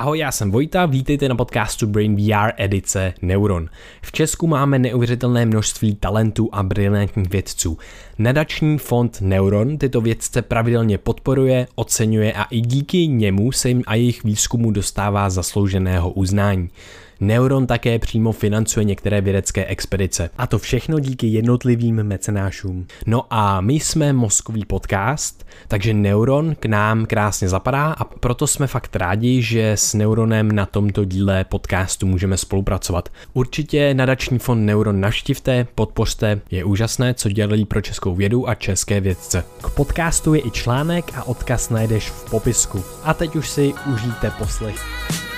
Ahoj, já jsem Vojta, vítejte na podcastu Brain VR edice Neuron. V Česku máme neuvěřitelné množství talentů a brilantních vědců. Nadační fond Neuron tyto vědce pravidelně podporuje, oceňuje a i díky němu se jim a jejich výzkumu dostává zaslouženého uznání. Neuron také přímo financuje některé vědecké expedice. A to všechno díky jednotlivým mecenášům. No a my jsme mozkový podcast, takže Neuron k nám krásně zapadá a proto jsme fakt rádi, že s Neuronem na tomto díle podcastu můžeme spolupracovat. Určitě nadační fond Neuron naštivte, podpořte, je úžasné, co dělají pro českou vědu a české vědce. K podcastu je i článek a odkaz najdeš v popisku. A teď už si užijte poslech.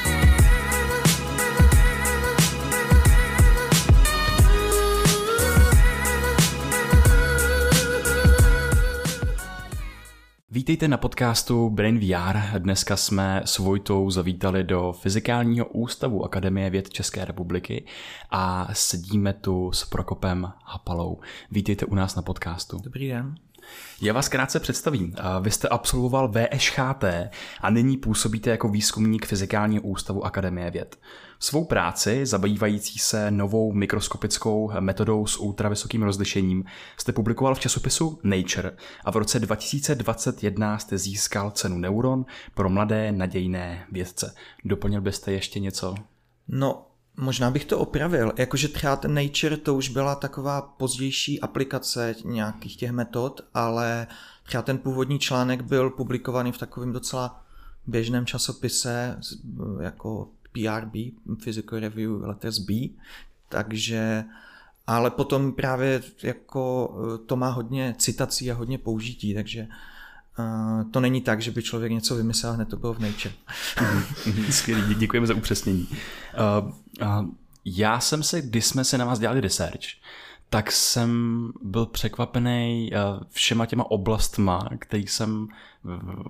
Vítejte na podcastu Brain VR. Dneska jsme s Vojtou zavítali do Fyzikálního ústavu Akademie věd České republiky a sedíme tu s Prokopem Hapalou. Vítejte u nás na podcastu. Dobrý den. Já vás krátce představím. Vy jste absolvoval VŠHT a nyní působíte jako výzkumník Fyzikálního ústavu Akademie věd. Svou práci, zabývající se novou mikroskopickou metodou s ultravysokým rozlišením, jste publikoval v časopisu Nature a v roce 2021 jste získal cenu Neuron pro mladé nadějné vědce. Doplnil byste ještě něco? No, Možná bych to opravil, jakože třeba ten Nature to už byla taková pozdější aplikace nějakých těch metod, ale třeba ten původní článek byl publikovaný v takovém docela běžném časopise jako PRB, Physical Review Letters B, takže ale potom právě jako eh, to má hodně citací a hodně použití, takže uh, to není tak, že by člověk něco vymyslel, hned to bylo v Nature. Skvělý, děkujeme za upřesnění. Uh, já jsem se, když jsme se na vás dělali research, tak jsem byl překvapený všema těma oblastma, který jsem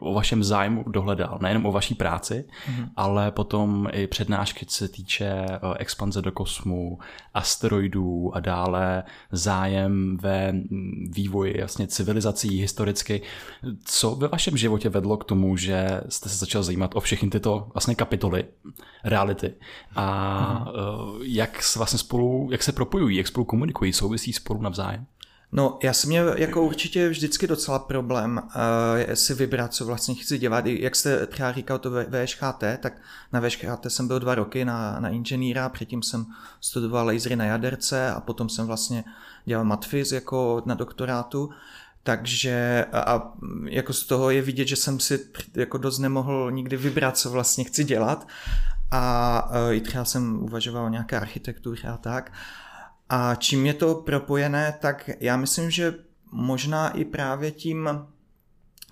o vašem zájmu dohledal. Nejenom o vaší práci, mm-hmm. ale potom i přednášky, co se týče eh, expanze do kosmu, asteroidů a dále zájem ve vývoji jasně civilizací historicky. Co ve vašem životě vedlo k tomu, že jste se začal zajímat o všechny tyto vlastně kapitoly reality a mm-hmm. jak se vlastně spolu, jak se propojují, jak spolu komunikují, souvisí spolu navzájem? No, já jsem měl jako určitě vždycky docela problém uh, si vybrat, co vlastně chci dělat. Jak jste třeba říkal to VŠHT, tak na VŠHT jsem byl dva roky na, na inženýra, předtím jsem studoval lasery na jaderce a potom jsem vlastně dělal matfiz jako na doktorátu. Takže a jako z toho je vidět, že jsem si jako dost nemohl nikdy vybrat, co vlastně chci dělat. A uh, i třeba jsem uvažoval o nějaké architektuře a tak. A čím je to propojené, tak já myslím, že možná i právě tím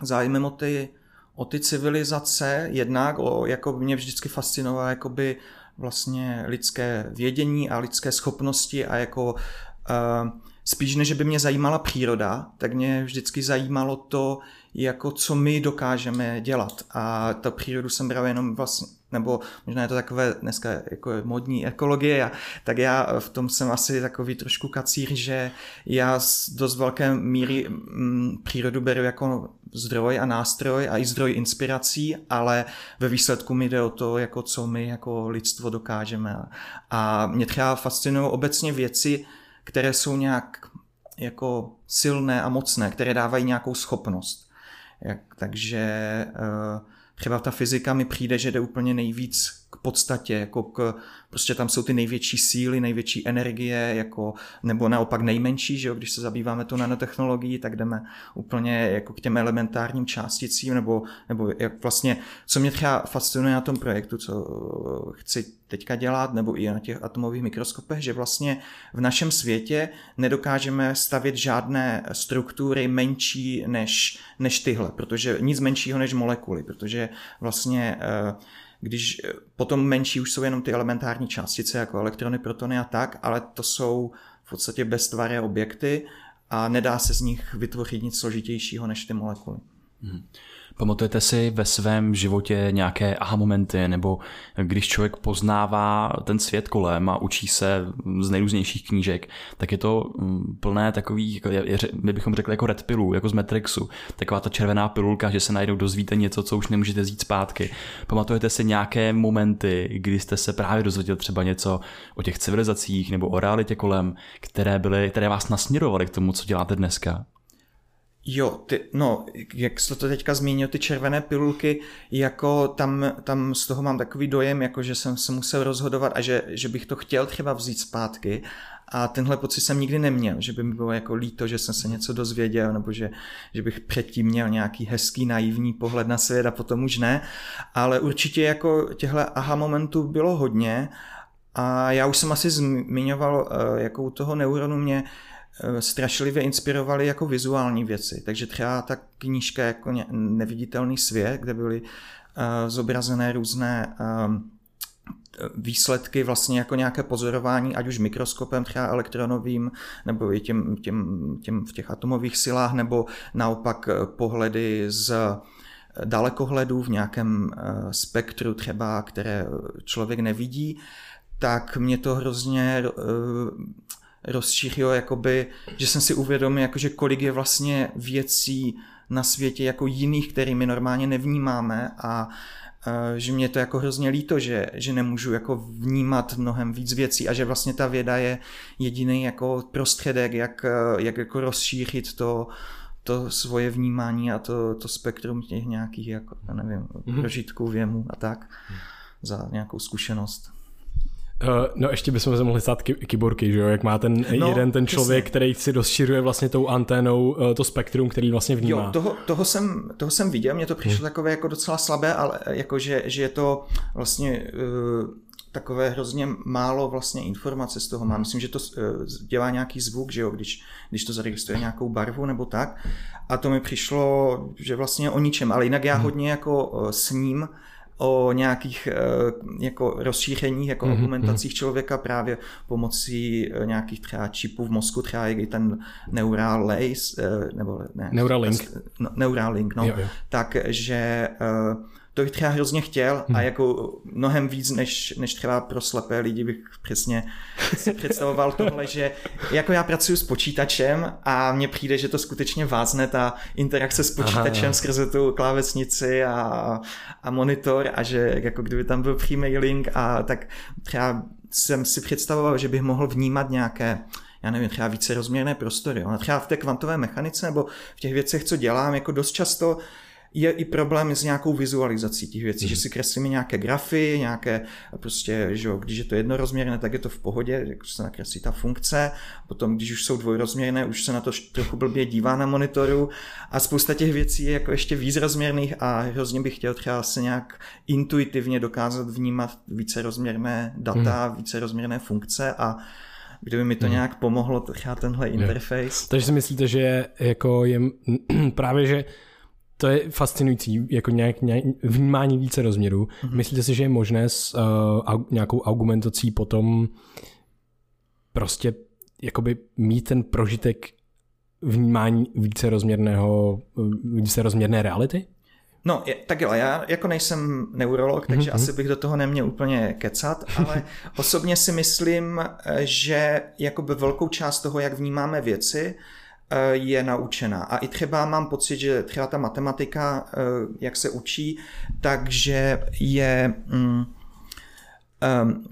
zájmem o ty, o ty civilizace, jednak o, jako mě vždycky fascinovalo jakoby vlastně lidské vědění a lidské schopnosti a jako uh, spíš než by mě zajímala příroda, tak mě vždycky zajímalo to, jako co my dokážeme dělat. A ta přírodu jsem bral jenom vlastně nebo možná je to takové dneska jako modní ekologie, tak já v tom jsem asi takový trošku kacír, že já z dost velké míry m, mm, přírodu beru jako zdroj a nástroj a i zdroj inspirací, ale ve výsledku mi jde o to, jako co my jako lidstvo dokážeme. A mě třeba fascinují obecně věci, které jsou nějak jako silné a mocné, které dávají nějakou schopnost. Jak, takže uh, třeba ta fyzika mi přijde, že jde úplně nejvíc podstatě, jako k, prostě tam jsou ty největší síly, největší energie, jako, nebo naopak nejmenší, že jo, když se zabýváme tu nanotechnologií, tak jdeme úplně jako k těm elementárním částicím, nebo, nebo jak vlastně, co mě třeba fascinuje na tom projektu, co chci teďka dělat, nebo i na těch atomových mikroskopech, že vlastně v našem světě nedokážeme stavět žádné struktury menší než, než tyhle, protože nic menšího než molekuly, protože vlastně uh, když eh, potom menší už jsou jenom ty elementární částice, jako elektrony, protony a tak, ale to jsou v podstatě beztvaré objekty a nedá se z nich vytvořit nic složitějšího než ty molekuly. Hmm. Pamatujete si ve svém životě nějaké aha momenty, nebo když člověk poznává ten svět kolem a učí se z nejrůznějších knížek, tak je to mm, plné takových, my bychom řekli jako red pilů, jako z Matrixu. Taková ta červená pilulka, že se najednou dozvíte něco, co už nemůžete zít zpátky. Pamatujete si nějaké momenty, kdy jste se právě dozvěděl třeba něco o těch civilizacích nebo o realitě kolem, které, byly, které vás nasměrovaly k tomu, co děláte dneska? Jo, ty, no, jak jsi to teďka zmínil, ty červené pilulky, jako tam, tam z toho mám takový dojem, jako že jsem se musel rozhodovat a že, že bych to chtěl třeba vzít zpátky. A tenhle pocit jsem nikdy neměl, že by mi bylo jako líto, že jsem se něco dozvěděl, nebo že, že bych předtím měl nějaký hezký, naivní pohled na svět a potom už ne, ale určitě jako těchto aha momentů bylo hodně. A já už jsem asi zmiňoval, eh, jako u toho neuronu mě strašlivě inspirovaly jako vizuální věci. Takže třeba ta knížka jako Neviditelný svět, kde byly uh, zobrazené různé um, výsledky vlastně jako nějaké pozorování, ať už mikroskopem třeba elektronovým, nebo i těm, těm, těm v těch atomových silách, nebo naopak pohledy z dalekohledů v nějakém spektru třeba, které člověk nevidí, tak mě to hrozně rozšířilo, jakoby, že jsem si uvědomil, jakože kolik je vlastně věcí na světě jako jiných, které my normálně nevnímáme a že mě to jako hrozně líto, že, že nemůžu jako vnímat mnohem víc věcí a že vlastně ta věda je jediný jako prostředek, jak, jak jako rozšířit to, to svoje vnímání a to, to spektrum těch nějakých, jako, nevím, mhm. prožitků, věmů a tak za nějakou zkušenost. Uh, no ještě bychom se mohli stát kyborky, že jo, jak má ten no, jeden ten člověk, přesně. který si rozšiřuje vlastně tou anténou uh, to spektrum, který vlastně vnímá. Jo, toho, toho, jsem, toho jsem viděl, mně to přišlo hmm. takové jako docela slabé, ale jako že, že je to vlastně uh, takové hrozně málo vlastně informace z toho má. Myslím, že to uh, dělá nějaký zvuk, že jo, když, když to zaregistruje nějakou barvu nebo tak. A to mi přišlo, že vlastně o ničem, ale jinak já hmm. hodně jako s ním o nějakých eh, jako rozšířeních, jako mm-hmm. argumentacích člověka právě pomocí eh, nějakých třeba čipů v mozku, třeba i ten neural lace, eh, nebo ne, Neuralink. No, Neuralink, no, jo, jo. takže to bych třeba hrozně chtěl hmm. a jako mnohem víc než, než třeba pro slepé lidi bych přesně si představoval tohle, že jako já pracuji s počítačem a mně přijde, že to skutečně vázne ta interakce s počítačem Aha. skrze tu klávesnici a, a monitor a že jako kdyby tam byl přímý link a tak třeba jsem si představoval, že bych mohl vnímat nějaké já nevím, třeba více rozměrné prostory. A třeba v té kvantové mechanice nebo v těch věcech, co dělám, jako dost často je i problém s nějakou vizualizací těch věcí, mm. že mhm. si kreslíme nějaké grafy, nějaké prostě, že jo, když je to jednorozměrné, tak je to v pohodě, jako se nakreslí ta funkce, potom když už jsou dvojrozměrné, už se na to trochu blbě dívá na monitoru a spousta těch věcí je jako ještě vícrozměrných a hrozně bych chtěl třeba se nějak intuitivně dokázat vnímat vícerozměrné data, mm. vícerozměrné funkce a kdyby mi to hmm. nějak pomohlo, třeba tenhle interface. Takže si myslíte, že jako je právě, že to je fascinující, jako nějak, nějak vnímání více rozměrů. Mm-hmm. Myslíte si, že je možné s uh, nějakou argumentací potom prostě jakoby mít ten prožitek vnímání více rozměrného, více rozměrné reality? No, je, tak jo, já jako nejsem neurolog, takže mm-hmm. asi bych do toho neměl úplně kecat, ale osobně si myslím, že jakoby velkou část toho, jak vnímáme věci, Eh, je naučená. A i třeba mám pocit, že třeba ta matematika, eh, jak se učí, takže je... Mm, um,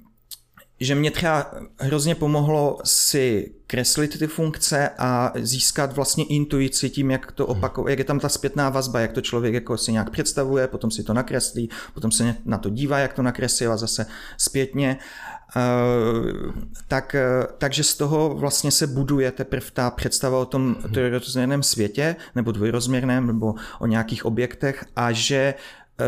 že mě třeba hrozně pomohlo si kreslit ty funkce a získat vlastně intuici tím, jak to hmm. opakuje, jak je tam ta zpětná vazba, jak to člověk jako si nějak představuje, potom si to nakreslí, potom se na to dívá, jak to nakreslil a zase zpětně. Eh, tak, eh, takže z toho vlastně se buduje teprve ta představa o tom mhm. trojrozměrném světě, nebo dvojrozměrném, nebo o nějakých objektech a že eh,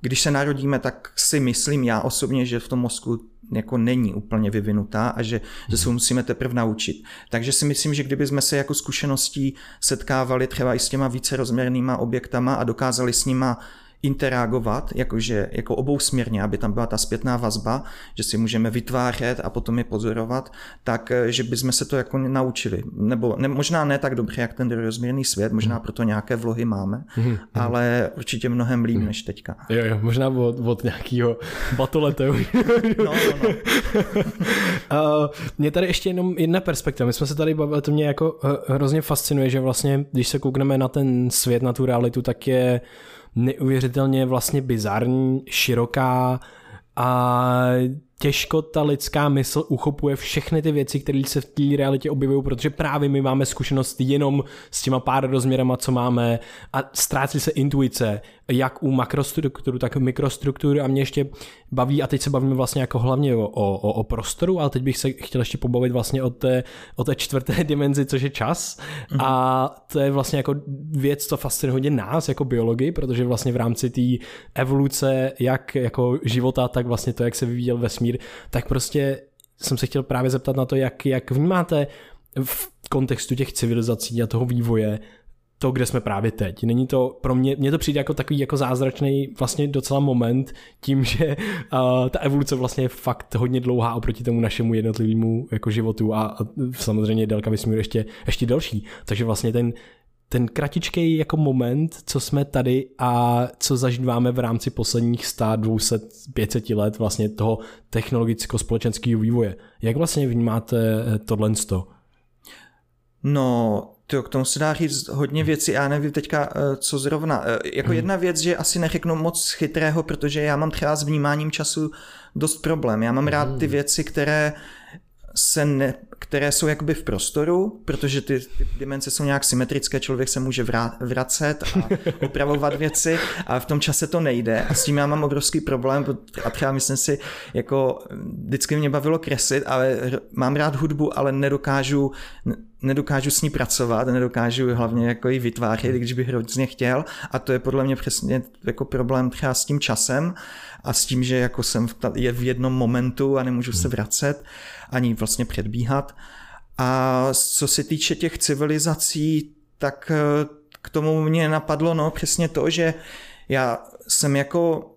když se narodíme, tak si myslím já osobně, že v tom mozku jako není úplně vyvinutá a že, že se mhm. musíme teprve naučit. Takže si myslím, že kdyby jsme se jako zkušeností setkávali třeba i s těma vícerozměrnýma objektama a dokázali s nima interagovat, jakože, jako obou směrně, aby tam byla ta zpětná vazba, že si můžeme vytvářet a potom je pozorovat, tak eh, že bychom se to jako naučili. Nebo ne, možná ne tak dobře, jak ten rozměrný svět, možná proto nějaké vlohy máme, mm-hmm. ale určitě mnohem líp mm. než teďka. Jo, jo, možná od, od nějakého batoleteu. no, no, no. uh, mě tady ještě jenom jedna perspektiva. My jsme se tady bavili, to mě jako hrozně fascinuje, že vlastně, když se koukneme na ten svět, na tu realitu, tak je neuvěřitelně vlastně bizarní, široká a těžko ta lidská mysl uchopuje všechny ty věci, které se v té realitě objevují, protože právě my máme zkušenost jenom s těma pár rozměrama, co máme a ztrácí se intuice, jak u makrostrukturu, tak u mikrostruktury a mě ještě baví, a teď se bavíme vlastně jako hlavně o, o, o prostoru, ale teď bych se chtěl ještě pobavit vlastně o té, o té čtvrté dimenzi, což je čas mm. a to je vlastně jako věc, co fascinuje hodně nás jako biologii, protože vlastně v rámci té evoluce jak jako života, tak vlastně to, jak se vyvíjel vesmír, tak prostě jsem se chtěl právě zeptat na to, jak, jak vnímáte v kontextu těch civilizací a toho vývoje to, kde jsme právě teď. Není to, pro mě, mně to přijde jako takový jako zázračný vlastně docela moment tím, že uh, ta evoluce vlastně je fakt hodně dlouhá oproti tomu našemu jednotlivému jako životu a, a samozřejmě délka vesmíru ještě, ještě delší. Takže vlastně ten, ten kratičký jako moment, co jsme tady a co zažíváme v rámci posledních 100, 200, 500 let vlastně toho technologicko-společenského vývoje. Jak vlastně vnímáte tohle? No, to, k tomu se dá říct hodně věcí, já nevím teďka, eh, co zrovna. Eh, jako hmm. jedna věc, že asi neřeknu moc chytrého, protože já mám třeba s vnímáním času dost problém. Já mám rád ty hmm. věci, které se ne, které jsou jakoby v prostoru, protože ty, ty dimenze jsou nějak symetrické, člověk se může vracet a upravovat věci a v tom čase to nejde a s tím já mám obrovský problém a třeba myslím si, jako vždycky mě bavilo kreslit, ale mám rád hudbu, ale nedokážu nedokážu s ní pracovat, nedokážu hlavně jako ji vytvářet, když bych hrozně chtěl a to je podle mě přesně jako problém třeba s tím časem a s tím, že jako jsem v, je v jednom momentu a nemůžu se vracet ani vlastně předbíhat. A co se týče těch civilizací, tak eh, k tomu mě napadlo no přesně to, že já jsem jako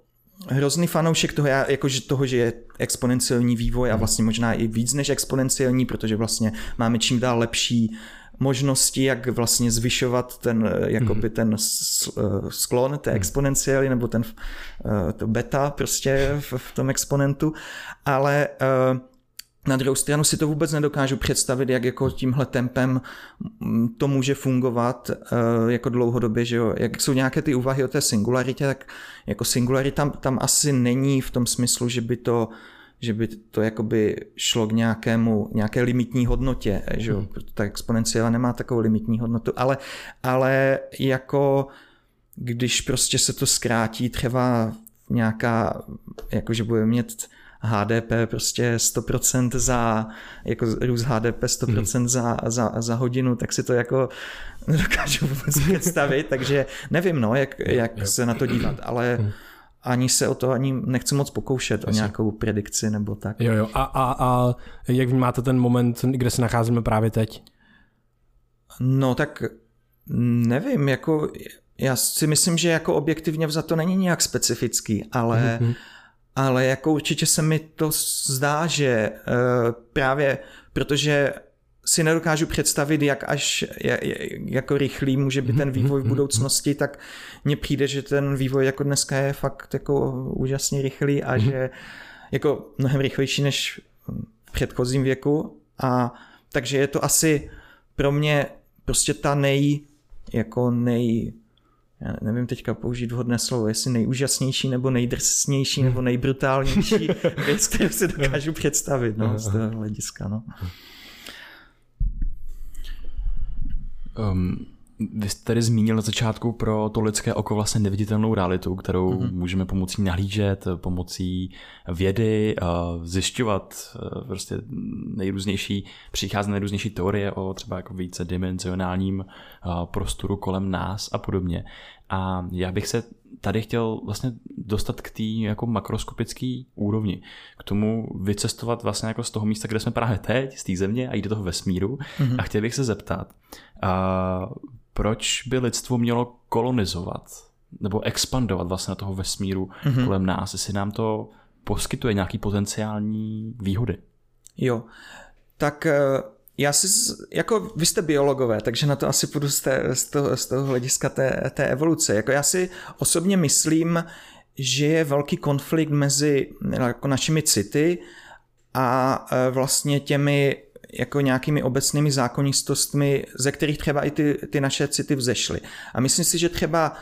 hrozný fanoušek toho, já, jako, že toho, že je exponenciální vývoj a mhm. vlastně možná i víc než exponenciální, protože vlastně máme čím dál lepší možnosti, jak vlastně zvyšovat ten, eh, jakoby mhm. ten eh, sklon té mhm. exponenciály nebo ten to beta prostě v, v tom exponentu, ale uh, na druhou stranu si to vůbec nedokážu představit, jak jako tímhle tempem mm, to může fungovat uh, jako dlouhodobě, že jo. Jak jsou nějaké ty úvahy o té singularitě, tak jako singularita tam, tam asi není v tom smyslu, že by to že by to jakoby šlo k nějakému, nějaké limitní hodnotě, že jo. Hmm. Ta exponenciála nemá takovou limitní hodnotu, ale, ale jako když prostě se to zkrátí třeba nějaká, jakože bude mít HDP prostě 100% za, jako růst HDP 100% hmm. za, za, za hodinu, tak si to jako nedokážu vůbec představit, takže nevím, no, jak, jak se na to dívat, ale hmm. ani se o to ani nechci moc pokoušet Asi. o nějakou predikci nebo tak. Jo, jo. A, a, a jak vnímáte ten moment, kde se nacházíme právě teď? No tak nevím, jako já si myslím, že jako objektivně za to není nějak specifický, ale mm-hmm ale jako určitě se mi to zdá, že uh, právě protože si nedokážu představit, jak až jako rychlý může být ten vývoj v mhm, mhm, budoucnosti, tak mně přijde, že ten vývoj jako dneska je fakt jako úžasně rychlý a mhm. že jako mnohem rychlejší než v předchozím věku a takže je to asi pro mě prostě ta nej jako nej já nevím teďka použít vhodné slovo, jestli nejúžasnější nebo nejdrsnější nebo nejbrutálnější věc, kterou si dokážu představit no, z toho hlediska. No. Um, vy jste tady zmínil na začátku pro to lidské oko vlastně neviditelnou realitu, kterou mm-hmm. můžeme pomocí nahlížet, pomocí vědy, zjišťovat e, prostě nejrůznější, přichází nejrůznější teorie o třeba jako více dimenzionálním prostoru kolem nás a podobně. A já bych se tady chtěl vlastně dostat k té jako makroskopické úrovni, k tomu vycestovat vlastně jako z toho místa, kde jsme právě teď, z té země a jít do toho vesmíru. Mm-hmm. A chtěl bych se zeptat, a proč by lidstvo mělo kolonizovat nebo expandovat vlastně na toho vesmíru mm-hmm. kolem nás, jestli nám to poskytuje nějaký potenciální výhody. Jo, tak eh, já si, jako vy jste biologové, takže na to asi půjdu z, té, z, toho, z toho hlediska té, té evoluce. Jako já si osobně myslím, že je velký konflikt mezi jako našimi city a e, vlastně těmi jako nějakými obecnými zákonitostmi, ze kterých třeba i ty, ty naše city vzešly. A myslím si, že třeba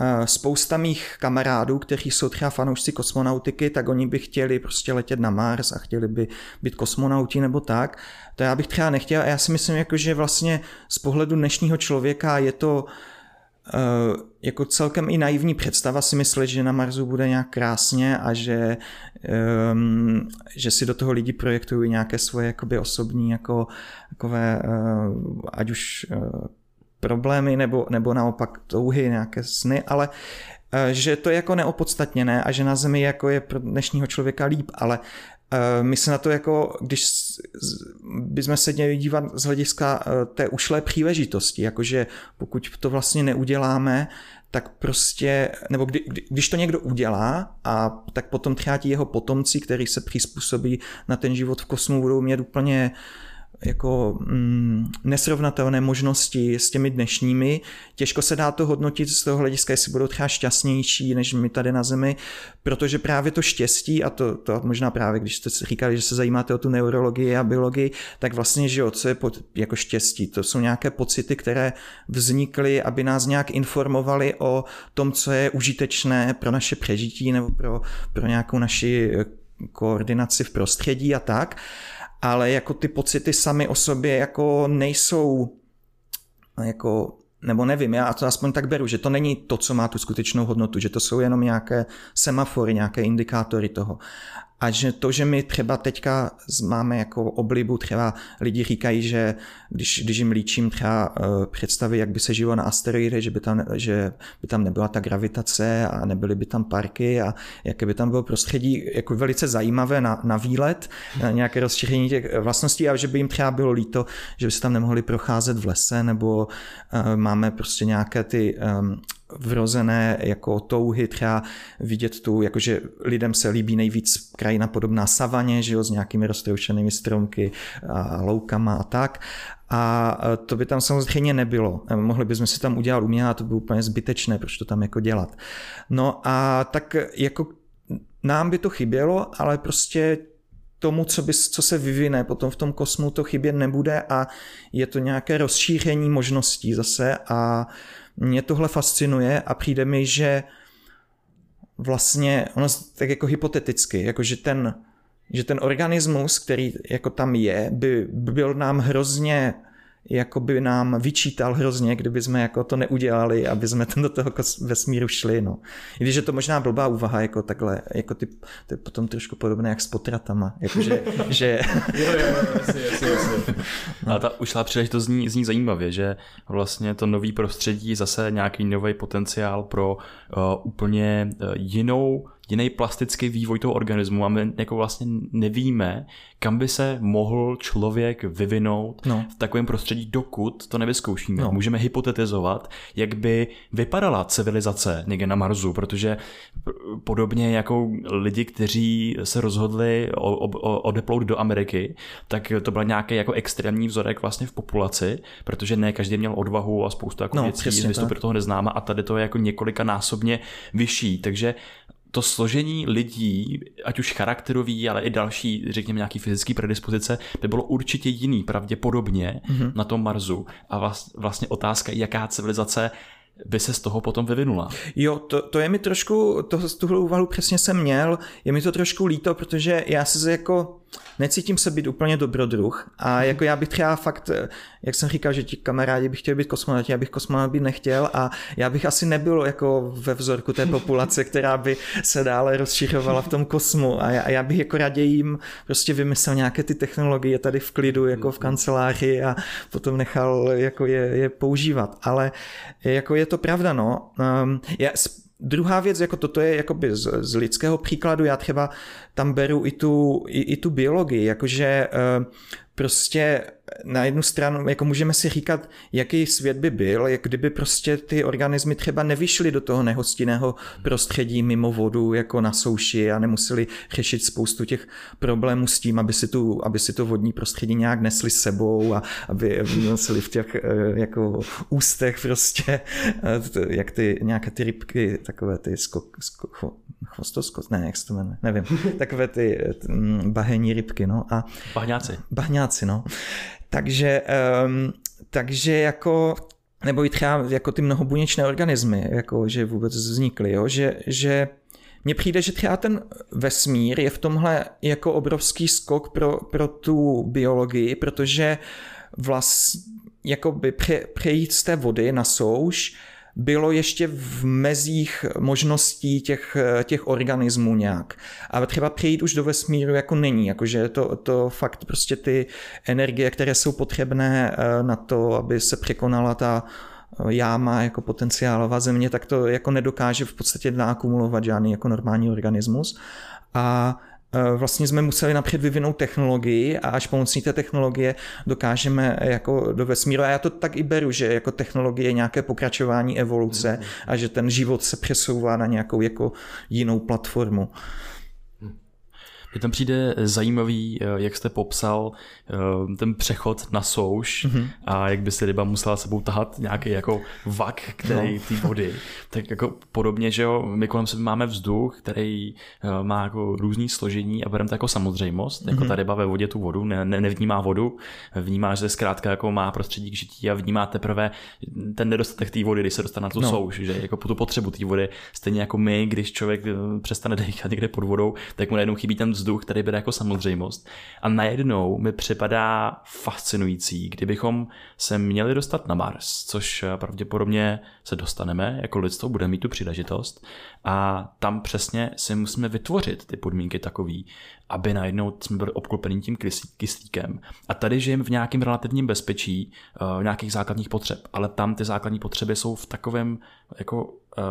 e, spousta mých kamarádů, kteří jsou třeba fanoušci kosmonautiky, tak oni by chtěli prostě letět na Mars a chtěli by být kosmonauti nebo tak. To já bych třeba nechtěl a já si myslím, jako, že vlastně z pohledu dnešního člověka je to uh, Eh, jako celkem i naivní představa si myslet, že na Marsu bude nějak krásně a že, um, že si do toho lidi projektují nějaké svoje jakoby osobní jako, takové, uh, ať už uh, problémy nebo, nebo naopak touhy, nějaké sny, ale že to je jako neopodstatněné a že na Zemi jako je pro dnešního člověka líp, ale Eh, my se na to jako, když bychom se měli dívat z hlediska eh, té ušlé příležitosti, jakože pokud to vlastně neuděláme, tak prostě, nebo kdy, kdy, když to někdo udělá, a tak potom třeba ti jeho potomci, který se přizpůsobí na ten život v kosmu, budou mít úplně uh, jako mm, nesrovnatelné možnosti s těmi dnešními. Těžko se dá to hodnotit z toho hlediska, jestli budou třeba šťastnější než my tady na Zemi, protože právě to štěstí, a to, to možná právě, když jste říkali, že se zajímáte o tu neurologii a biologii, tak vlastně, že jo, co je pod, jako štěstí? To jsou nějaké pocity, které vznikly, aby nás nějak informovali o tom, co je užitečné pro naše přežití nebo pro, pro nějakou naši eh, koordinaci v prostředí a tak ale jako ty pocity sami o sobě jako nejsou jako nebo nevím, já to aspoň tak beru, že to není to, co má tu skutečnou hodnotu, že to jsou jenom nějaké semafory, nějaké indikátory toho. A že to, že my třeba teďka máme jako oblibu, třeba lidi říkají, že když, když jim líčím třeba uh, představy, jak by se žilo na asteroidech, že by tam, že by tam nebyla ta gravitace a nebyly by tam parky a jaké by tam bylo prostředí jako velice zajímavé na, na výlet, na nějaké rozšíření těch vlastností a že by jim třeba bylo líto, že by se tam nemohli procházet v lese nebo uh, máme prostě nějaké ty um, vrozené jako touhy třeba vidět tu, jakože lidem se líbí nejvíc krajina podobná savaně, že jo, s nějakými roztroušenými stromky a loukama a tak. A to by tam samozřejmě nebylo. Mohli bychom si tam udělat umění a to by úplně zbytečné, proč to tam jako dělat. No a tak jako nám by to chybělo, ale prostě tomu, co, by, co se vyvine potom v tom kosmu, to chybět nebude a je to nějaké rozšíření možností zase a mě tohle fascinuje a přijde mi, že vlastně, ono tak jako hypoteticky, jako že ten, že ten organismus, který jako tam je, by, by byl nám hrozně jako by nám vyčítal hrozně, kdyby jsme jako to neudělali, aby jsme tam do toho vesmíru šli, no. I když je to možná blbá úvaha, jako takhle, jako ty, to je potom trošku podobné jak s potratama, jakože, že... jo, jo, jasně, jasně, jasně. No. A ta ušlá příležitost zní, zní zajímavě, že vlastně to nový prostředí zase nějaký nový potenciál pro uh, úplně uh, jinou jiný plastický vývoj toho organismu a my jako vlastně nevíme, kam by se mohl člověk vyvinout no. v takovém prostředí, dokud to nevyzkoušíme. No. Můžeme hypotetizovat, jak by vypadala civilizace někde na Marsu, protože podobně jako lidi, kteří se rozhodli odeplout do Ameriky, tak to byl nějaký jako extrémní vzorek vlastně v populaci, protože ne každý měl odvahu a spoustu jako no, věcí výstupu toho neznáma a tady to je jako několika násobně vyšší, takže to složení lidí, ať už charakterový, ale i další, řekněme, nějaký fyzický predispozice, by bylo určitě jiný, pravděpodobně, mm-hmm. na tom Marsu. A vlastně otázka, jaká civilizace by se z toho potom vyvinula. Jo, to, to je mi trošku, to, tuhle úvahu přesně jsem měl, je mi to trošku líto, protože já se jako necítím se být úplně dobrodruh a mhm. jako já bych třeba fakt, jak jsem říkal, že ti kamarádi by chtěli být kosmonauti, já bych kosmonaut být nechtěl a já bych asi nebyl jako ve vzorku té populace, která by se dále rozšiřovala v tom kosmu a já, já bych jako raději jim prostě vymyslel nějaké ty technologie tady v klidu jako v mhm. kanceláři a potom nechal jako je, je používat, ale jako je to pravda, no. Um, já, Druhá věc, jako toto je jakoby z, z lidského příkladu, já třeba tam beru i tu, i, i tu biologii, jakože uh, prostě na jednu stranu jako můžeme si říkat, jaký svět by byl, jak kdyby prostě ty organismy třeba nevyšly do toho nehostinného prostředí mimo vodu jako na souši a nemuseli řešit spoustu těch problémů s tím, aby si tu, aby si to vodní prostředí nějak nesli s sebou a aby, nosili v těch eh, jako ústech prostě, eh, jak ty nějaké ty rybky, takové ty skok, skok, chvostoskot, ne, jak se to jmenuje, nevím, takové ty mm, bahenní rybky, no. A, bahňáci. Bahňáci, no. Takže, um, takže jako nebo i třeba jako ty mnohobuněčné organismy, jako že vůbec vznikly, jo? Že, že mně přijde, že třeba ten vesmír je v tomhle jako obrovský skok pro, pro tu biologii, protože vlastně jakoby pře, přejít z té vody na souš bylo ještě v mezích možností těch, těch organismů nějak. Ale třeba přejít už do vesmíru jako není, jakože to, to fakt prostě ty energie, které jsou potřebné eh, na to, aby se překonala ta eh, jáma jako potenciálová země, tak to jako nedokáže v podstatě nakumulovat žádný jako normální organismus. A vlastně jsme museli napřed vyvinout technologii a až pomocí té technologie dokážeme jako do vesmíru. A já to tak i beru, že jako technologie je nějaké pokračování evoluce a že ten život se přesouvá na nějakou jako jinou platformu. Mně tam přijde zajímavý, eh, jak jste popsal eh, ten přechod na souš mm-hmm. a jak by se ryba musela sebou tahat nějaký jako vak, který no. ty vody. Tak jako podobně, že jo, my kolem sebe máme vzduch, který eh, má jako různý složení a bereme to jako samozřejmost, mm-hmm. jako ta ryba ve vodě tu vodu, ne, ne, nevnímá vodu, vnímá, že zkrátka jako má prostředí k žití a vnímá teprve ten nedostatek té vody, když se dostane na tu no. souš, že jako po tu potřebu té vody, stejně jako my, když člověk přestane dýchat někde pod vodou, tak mu najednou chybí ten vzduch, který bude jako samozřejmost. A najednou mi připadá fascinující, kdybychom se měli dostat na Mars, což pravděpodobně se dostaneme, jako lidstvo bude mít tu příležitost. A tam přesně si musíme vytvořit ty podmínky takový, aby najednou jsme byli obklopeni tím kyslíkem. A tady žijeme v nějakém relativním bezpečí, eh, nějakých základních potřeb, ale tam ty základní potřeby jsou v takovém jako eh,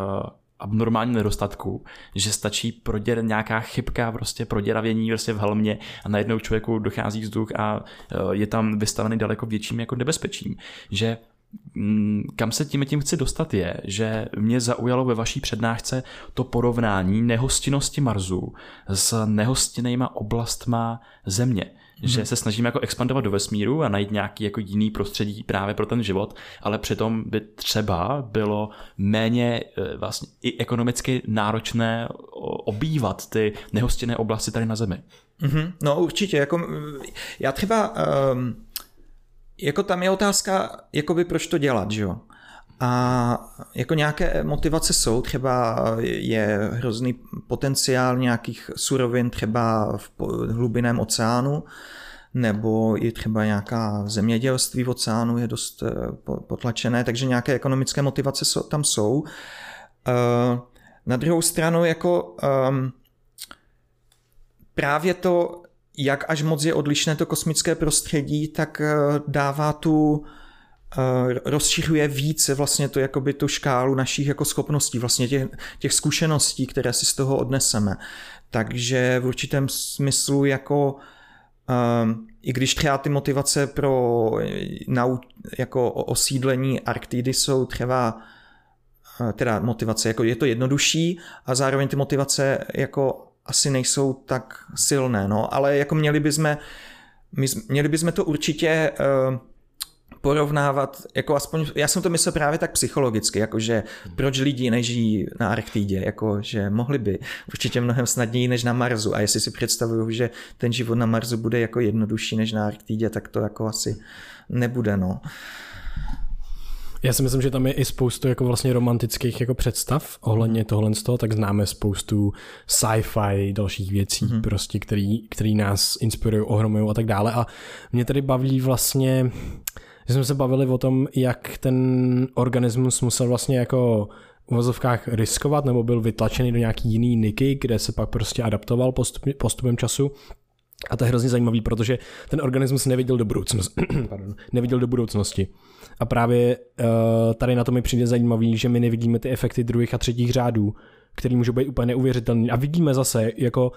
abnormálním nedostatku, že stačí proděr, nějaká chybka, prostě proděravění prostě v helmě a najednou člověku dochází vzduch a e, je tam vystavený daleko větším jako nebezpečím. Že mm, kam se tím tím chci dostat je, že mě zaujalo ve vaší přednášce to porovnání nehostinnosti Marsu s nehostinnejma oblastma Země že se snažíme jako expandovat do vesmíru a najít nějaký jako jiný prostředí právě pro ten život, ale přitom by třeba bylo méně e, vlastně i ekonomicky náročné obývat ty nehostinné oblasti tady na Zemi. Mm-hmm. No určitě, jako já třeba um, jako tam je otázka, jakoby proč to dělat, že jo? A jako nějaké motivace jsou, třeba je hrozný potenciál nějakých surovin třeba v hlubiném oceánu, nebo i třeba nějaká zemědělství v oceánu je dost eh, potlačené, takže nějaké ekonomické motivace tam jsou. Eh, na druhou stranu jako ehm, právě to, jak až moc je odlišné to kosmické prostředí, tak eh, dává tu rozšiřuje více vlastně to jakoby tu škálu našich jako schopností, vlastně těch, těch zkušeností, které si z toho odneseme. Takže v určitém smyslu jako um, i když třeba ty motivace pro nau, jako osídlení Arktidy jsou třeba teda motivace, jako je to jednodušší a zároveň ty motivace jako asi nejsou tak silné, no, ale jako měli bychom, měli bychom to určitě uh, porovnávat, jako aspoň, já jsem to myslel právě tak psychologicky, jakože proč lidi nežijí na Arktidě, jakože mohli by určitě mnohem snadněji než na Marsu a jestli si představuju, že ten život na Marsu bude jako jednodušší než na Arktidě, tak to jako asi nebude, no. Já si myslím, že tam je i spoustu jako vlastně romantických jako představ ohledně tohle z toho, tak známe spoustu sci-fi, dalších věcí, mm-hmm. prostě, který, který nás inspirují, ohromují a tak dále. A mě tady baví vlastně že jsme se bavili o tom, jak ten organismus musel vlastně jako v vozovkách riskovat nebo byl vytlačený do nějaký jiný niky, kde se pak prostě adaptoval postup, postupem času. A to je hrozně zajímavý, protože ten organismus neviděl do budoucnosti. Neviděl do budoucnosti. A právě uh, tady na to mi přijde zajímavý, že my nevidíme ty efekty druhých a třetích řádů který může být úplně neuvěřitelný. A vidíme zase, jako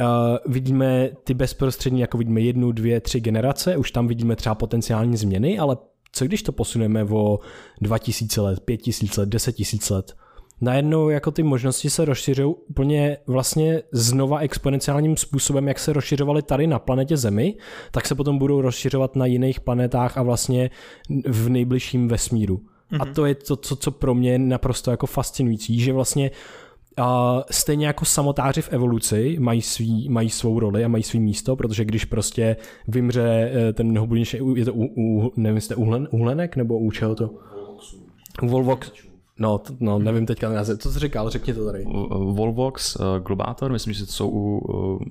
Uh, vidíme ty bezprostřední, jako vidíme jednu, dvě, tři generace, už tam vidíme třeba potenciální změny, ale co když to posuneme o 2000 let, 5000 let, 10 000 let? Najednou jako ty možnosti se rozšiřují úplně vlastně znova exponenciálním způsobem, jak se rozšiřovaly tady na planetě Zemi, tak se potom budou rozšiřovat na jiných planetách a vlastně v nejbližším vesmíru. Mm-hmm. A mhm. to je to, co, co pro mě je naprosto jako fascinující, že vlastně a stejně jako samotáři v evoluci mají, svý, mají svou roli a mají svý místo, protože když prostě vymře eh, ten mnohobudnější, je to u, u nevím, jste uhlen, uhlenek nebo u čeho to? U Volvox. No, t- no nevím teďka název. Co jsi říkal? Řekni to tady. Volvox, uh, Globátor, myslím, že to jsou u uh,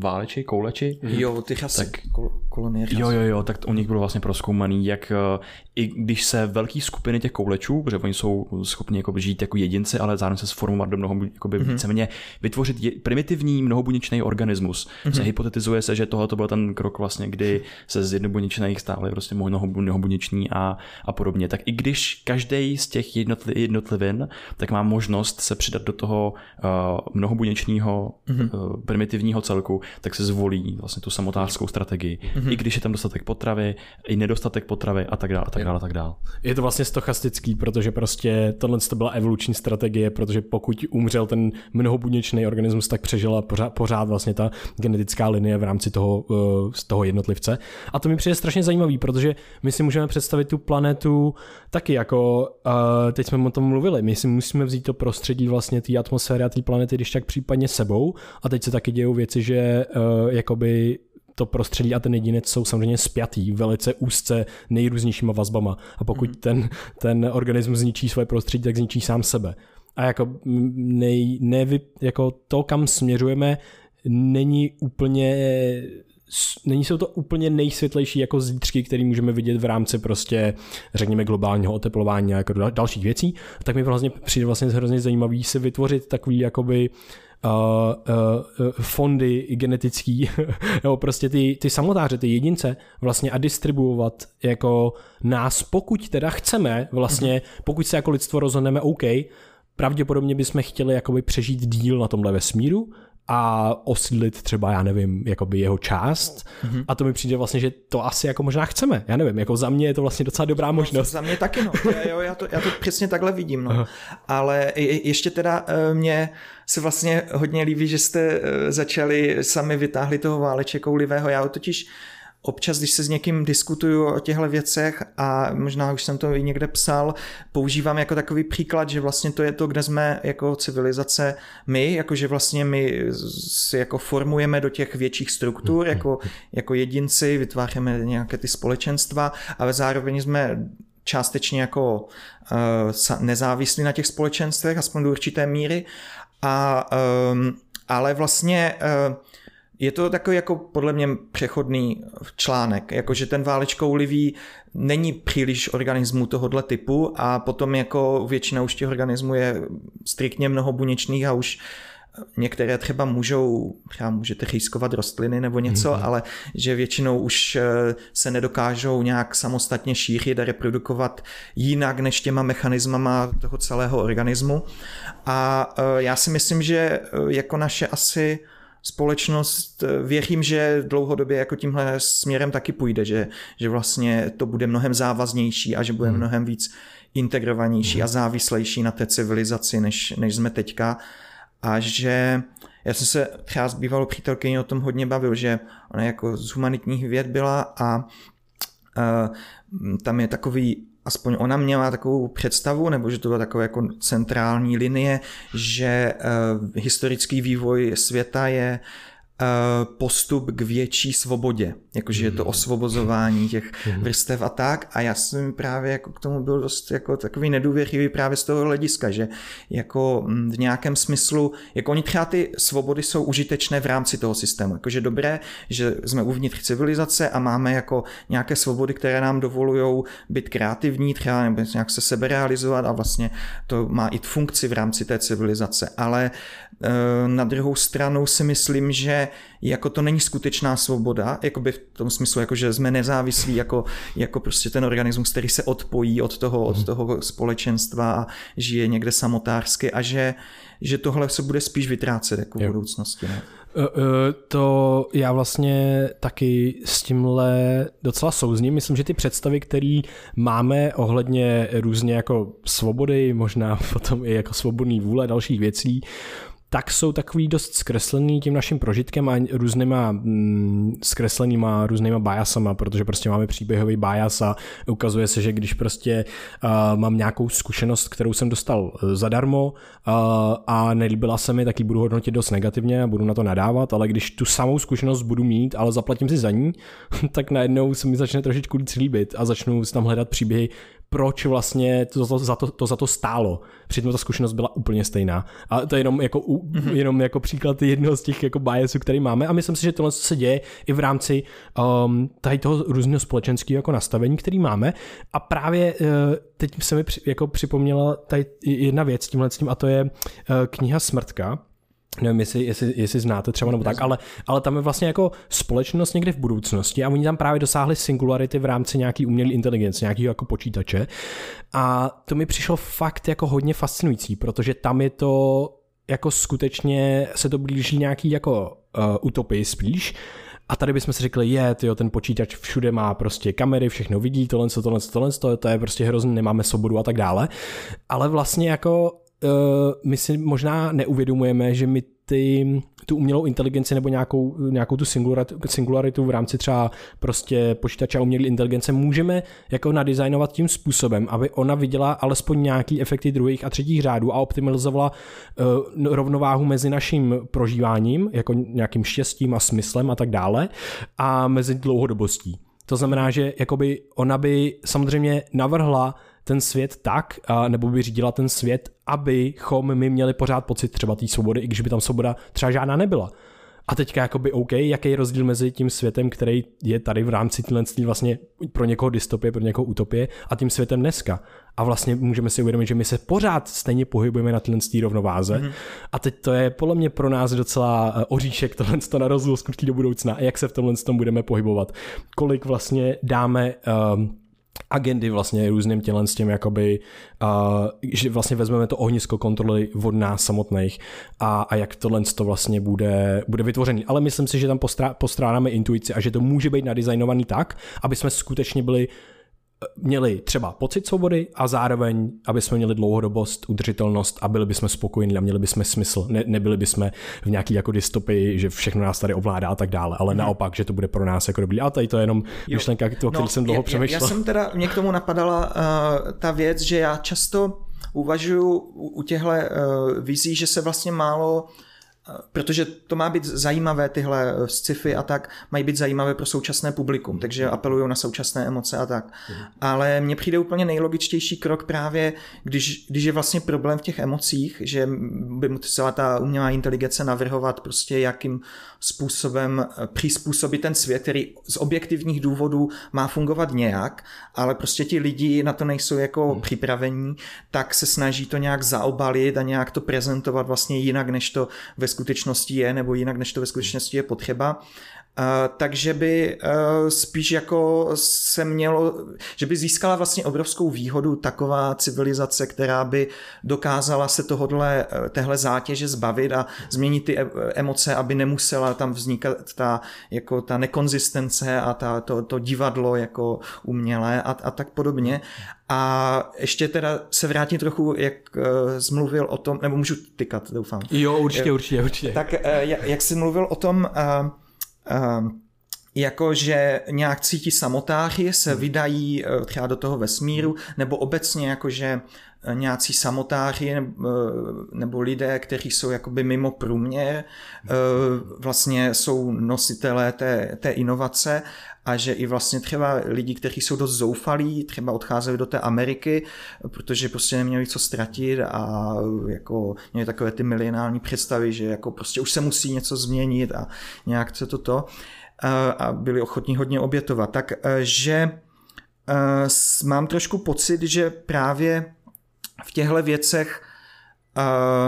váleči, kouleči. Jo, ty chasy, tak, kol- kolonie Jo, jo, jo, tak u nich bylo vlastně proskoumaný, jak uh, i když se velké skupiny těch koulečů, protože oni jsou schopni jako žít jako jedinci, ale zároveň se sformovat do mnoho, jakoby mm-hmm. víceméně vytvořit je, primitivní mnohobuněčný organismus. Mm-hmm. Se hypotetizuje se, že tohle to byl ten krok vlastně, kdy se z jednobuněčných stály prostě mnohobuněční a, a podobně. Tak i když každý z těch jednotlivých jednotlivin, tak má možnost se přidat do toho uh, mnohobuněčního mm-hmm. uh, primitivního celku, tak se zvolí vlastně tu samotářskou strategii. Mm-hmm. I když je tam dostatek potravy, i nedostatek potravy a tak dále, a tak dále, a tak dále. Je to vlastně stochastický, protože prostě tohle to byla evoluční strategie, protože pokud umřel ten mnohobuněčný organismus, tak přežila pořád, pořád vlastně ta genetická linie v rámci toho, uh, z toho jednotlivce. A to mi přijde strašně zajímavý, protože my si můžeme představit tu planetu taky jako, uh, teď jsme o tom mluvili, my si musíme vzít to prostředí vlastně té atmosféry a té planety, když tak případně sebou. A teď se taky dějou věci, že uh, jakoby to prostředí a ten jedinec jsou samozřejmě spjatý velice úzce nejrůznějšíma vazbama. A pokud mm. ten, ten organismus zničí svoje prostředí, tak zničí sám sebe. A jako, nej, nevy, jako to, kam směřujeme, není úplně není jsou to úplně nejsvětlejší jako zítřky, které můžeme vidět v rámci prostě, řekněme, globálního oteplování a jako dalších věcí, tak mi vlastně přijde vlastně hrozně zajímavý si vytvořit takový jakoby uh, uh, fondy genetický, nebo prostě ty, ty samotáře, ty jedince vlastně a distribuovat jako nás, pokud teda chceme vlastně, mm-hmm. pokud se jako lidstvo rozhodneme OK, pravděpodobně bychom chtěli jakoby přežít díl na tomhle vesmíru, a osídlit třeba, já nevím, jakoby jeho část mm-hmm. a to mi přijde vlastně, že to asi jako možná chceme, já nevím, jako za mě je to vlastně docela dobrá no, možnost. Za mě taky, no, já, jo, já, to, já to přesně takhle vidím, no. ale ještě teda eh, mě se vlastně hodně líbí, že jste eh, začali sami vytáhli toho váleček koulivého, já totiž občas, když se s někým diskutuju o těchto věcech a možná už jsem to i někde psal, používám jako takový příklad, že vlastně to je to, kde jsme jako civilizace my, jakože vlastně my si jako formujeme do těch větších struktur jako, jako jedinci, vytváříme nějaké ty společenstva, ale zároveň jsme částečně jako uh, nezávislí na těch společenstvech, aspoň do určité míry. A, um, ale vlastně uh, je to takový jako podle mě přechodný článek, jakože ten válečkoulivý není příliš organismů tohohle typu a potom jako většina už těch organismů je striktně mnohobuněčných a už některé třeba můžou, třeba můžete chýskovat rostliny nebo něco, mm-hmm. ale že většinou už eh, se nedokážou nějak samostatně šířit a reprodukovat jinak než těma mechanismama toho celého organismu. A eh, já si myslím, že eh, jako naše asi společnost, eh, věřím, že dlouhodobě jako tímhle směrem taky půjde, že, že vlastně to bude mnohem závaznější a že bude hmm. mnohem víc integrovanější hmm. a závislejší na té civilizaci, než, než jsme teďka. A že já jsem se třeba s bývalou přítelkyní o tom hodně bavil, že ona jako z humanitních věd byla a, a tam je takový aspoň ona měla takovou představu, nebo že to byla taková jako centrální linie, že uh, historický vývoj světa je Eh, postup k větší svobodě, jakože je to hmm. osvobozování těch hmm. vrstev a tak a já jsem právě jako k tomu byl dost jako takový nedůvěřivý právě z toho hlediska, že jako mm, v nějakém smyslu, jako oni třeba ty svobody jsou užitečné v rámci toho systému, jakože dobré, že jsme uvnitř civilizace a máme jako nějaké svobody, které nám dovolují být kreativní, třeba nebo nějak se seberealizovat a vlastně to má i funkci v rámci té civilizace, ale eh, na druhou stranu si myslím, že jako to není skutečná svoboda, jako by v tom smyslu, jako že jsme nezávislí jako, jako prostě ten organismus, který se odpojí od toho, od mhm. toho společenstva a žije někde samotářsky a že, že tohle se bude spíš vytrácet jako v budoucnosti. Ne? Eh, eh, to já vlastně taky s tímhle docela souzním. Myslím, že ty představy, které máme ohledně různě jako svobody, možná potom i jako svobodný vůle dalších věcí, tak jsou takový dost zkreslený tím naším prožitkem a různýma mm, zkreslenýma různýma biasama, protože prostě máme příběhový bias a ukazuje se, že když prostě uh, mám nějakou zkušenost, kterou jsem dostal uh, zadarmo uh, a nelíbila se mi, tak ji budu hodnotit dost negativně a budu na to nadávat, ale když tu samou zkušenost budu mít, ale zaplatím si za ní, tak najednou se mi začne trošičku líbit a začnu tam hledat příběhy, proč vlastně to, to, za, to, to za to stálo. Přitom ta zkušenost byla úplně stejná. A to je jenom jako, mm-hmm. jenom jako příklad jednoho z těch jako biasů, který máme. A myslím si, že tohle se děje i v rámci um, tady toho různého společenského jako nastavení, který máme. A právě uh, teď se mi při, jako připomněla tady jedna věc tímhle s tím, a to je uh, kniha Smrtka, nevím, jestli, jestli, jestli znáte třeba nebo tak, ale, ale tam je vlastně jako společnost někde v budoucnosti a oni tam právě dosáhli singularity v rámci nějaký umělé inteligence, nějakého jako počítače. A to mi přišlo fakt jako hodně fascinující, protože tam je to jako skutečně se to blíží nějaký jako uh, utopii spíš, a tady bychom si řekli, je, tyjo, ten počítač všude má prostě kamery, všechno vidí, tohle, tohle, tohle, tohle, to je prostě hrozně, nemáme svobodu a tak dále. Ale vlastně jako my si možná neuvědomujeme, že my ty, tu umělou inteligenci nebo nějakou, nějakou tu singularitu, singularitu v rámci třeba prostě počítače a umělé inteligence můžeme jako nadizajnovat tím způsobem, aby ona viděla alespoň nějaký efekty druhých a třetích řádů a optimalizovala uh, rovnováhu mezi naším prožíváním, jako nějakým štěstím a smyslem a tak dále, a mezi dlouhodobostí. To znamená, že jakoby ona by samozřejmě navrhla ten svět tak, nebo by řídila ten svět, abychom my měli pořád pocit třeba té svobody, i když by tam svoboda třeba žádná nebyla. A teďka jakoby OK, jaký je rozdíl mezi tím světem, který je tady v rámci téhle vlastně pro někoho dystopie, pro někoho utopie a tím světem dneska. A vlastně můžeme si uvědomit, že my se pořád stejně pohybujeme na téhle rovnováze. Mm-hmm. A teď to je podle mě pro nás docela eh, oříšek tohle na rozdíl do budoucna a jak se v tomhle tom budeme pohybovat. Kolik vlastně dáme um, agendy vlastně různým tělen s tím, jakoby, uh, že vlastně vezmeme to ohnisko kontroly od nás samotných a, a jak tohle to vlastně bude, bude vytvořený. Ale myslím si, že tam postrá, postrádáme intuici a že to může být nadizajnovaný tak, aby jsme skutečně byli měli třeba pocit svobody a zároveň, aby jsme měli dlouhodobost, udržitelnost a byli bychom spokojení a měli bychom smysl. Ne, nebyli bychom v nějaký jako dystopii, že všechno nás tady ovládá a tak dále, ale hmm. naopak, že to bude pro nás jako dobrý. A tady to je jenom myšlenka, o které no, jsem dlouho přemýšlel. Já jsem teda, mě k tomu napadala uh, ta věc, že já často uvažuji u těchto uh, vizí, že se vlastně málo uh, protože to má být zajímavé, tyhle eh, sci-fi a tak, mají být zajímavé pro současné publikum, takže mhm. apelují na současné emoce a tak. Mhm. Ale mně přijde úplně nejlogičtější krok právě, když, když je vlastně problém v těch emocích, že by musela ta umělá inteligence navrhovat prostě, jakým způsobem eh, přizpůsobit ten svět, který z objektivních důvodů má fungovat nějak, ale prostě ti lidi na to nejsou jako hmm. připravení, tak se snaží to nějak zaobalit a nějak to prezentovat vlastně jinak, než to ve skutečnosti je, nebo jinak, než to ve skutečnosti je potřeba. Uh, takže by uh, spíš jako se mělo, že by získala vlastně obrovskou výhodu taková civilizace, která by dokázala se tohodle, téhle zátěže zbavit a změnit ty emoce, aby nemusela tam vznikat ta, jako ta nekonzistence a ta, to, to divadlo jako umělé a, a tak podobně. A ještě teda se vrátím trochu, jak uh, zmluvil o tom, nebo můžu tykat, doufám. Jo, určitě, určitě, určitě. Tak uh, jak jsi mluvil o tom, uh, uh, jako že nějak cítí samotáři, se hmm. vydají třeba do toho vesmíru, nebo obecně jako že nějací samotáři nebo lidé, kteří jsou jakoby mimo průměr, vlastně jsou nositelé té, té inovace a že i vlastně třeba lidi, kteří jsou dost zoufalí, třeba odcházeli do té Ameriky, protože prostě neměli co ztratit a jako měli takové ty milionální představy, že jako prostě už se musí něco změnit a nějak co toto a byli ochotní hodně obětovat. Takže mám trošku pocit, že právě v těchto věcech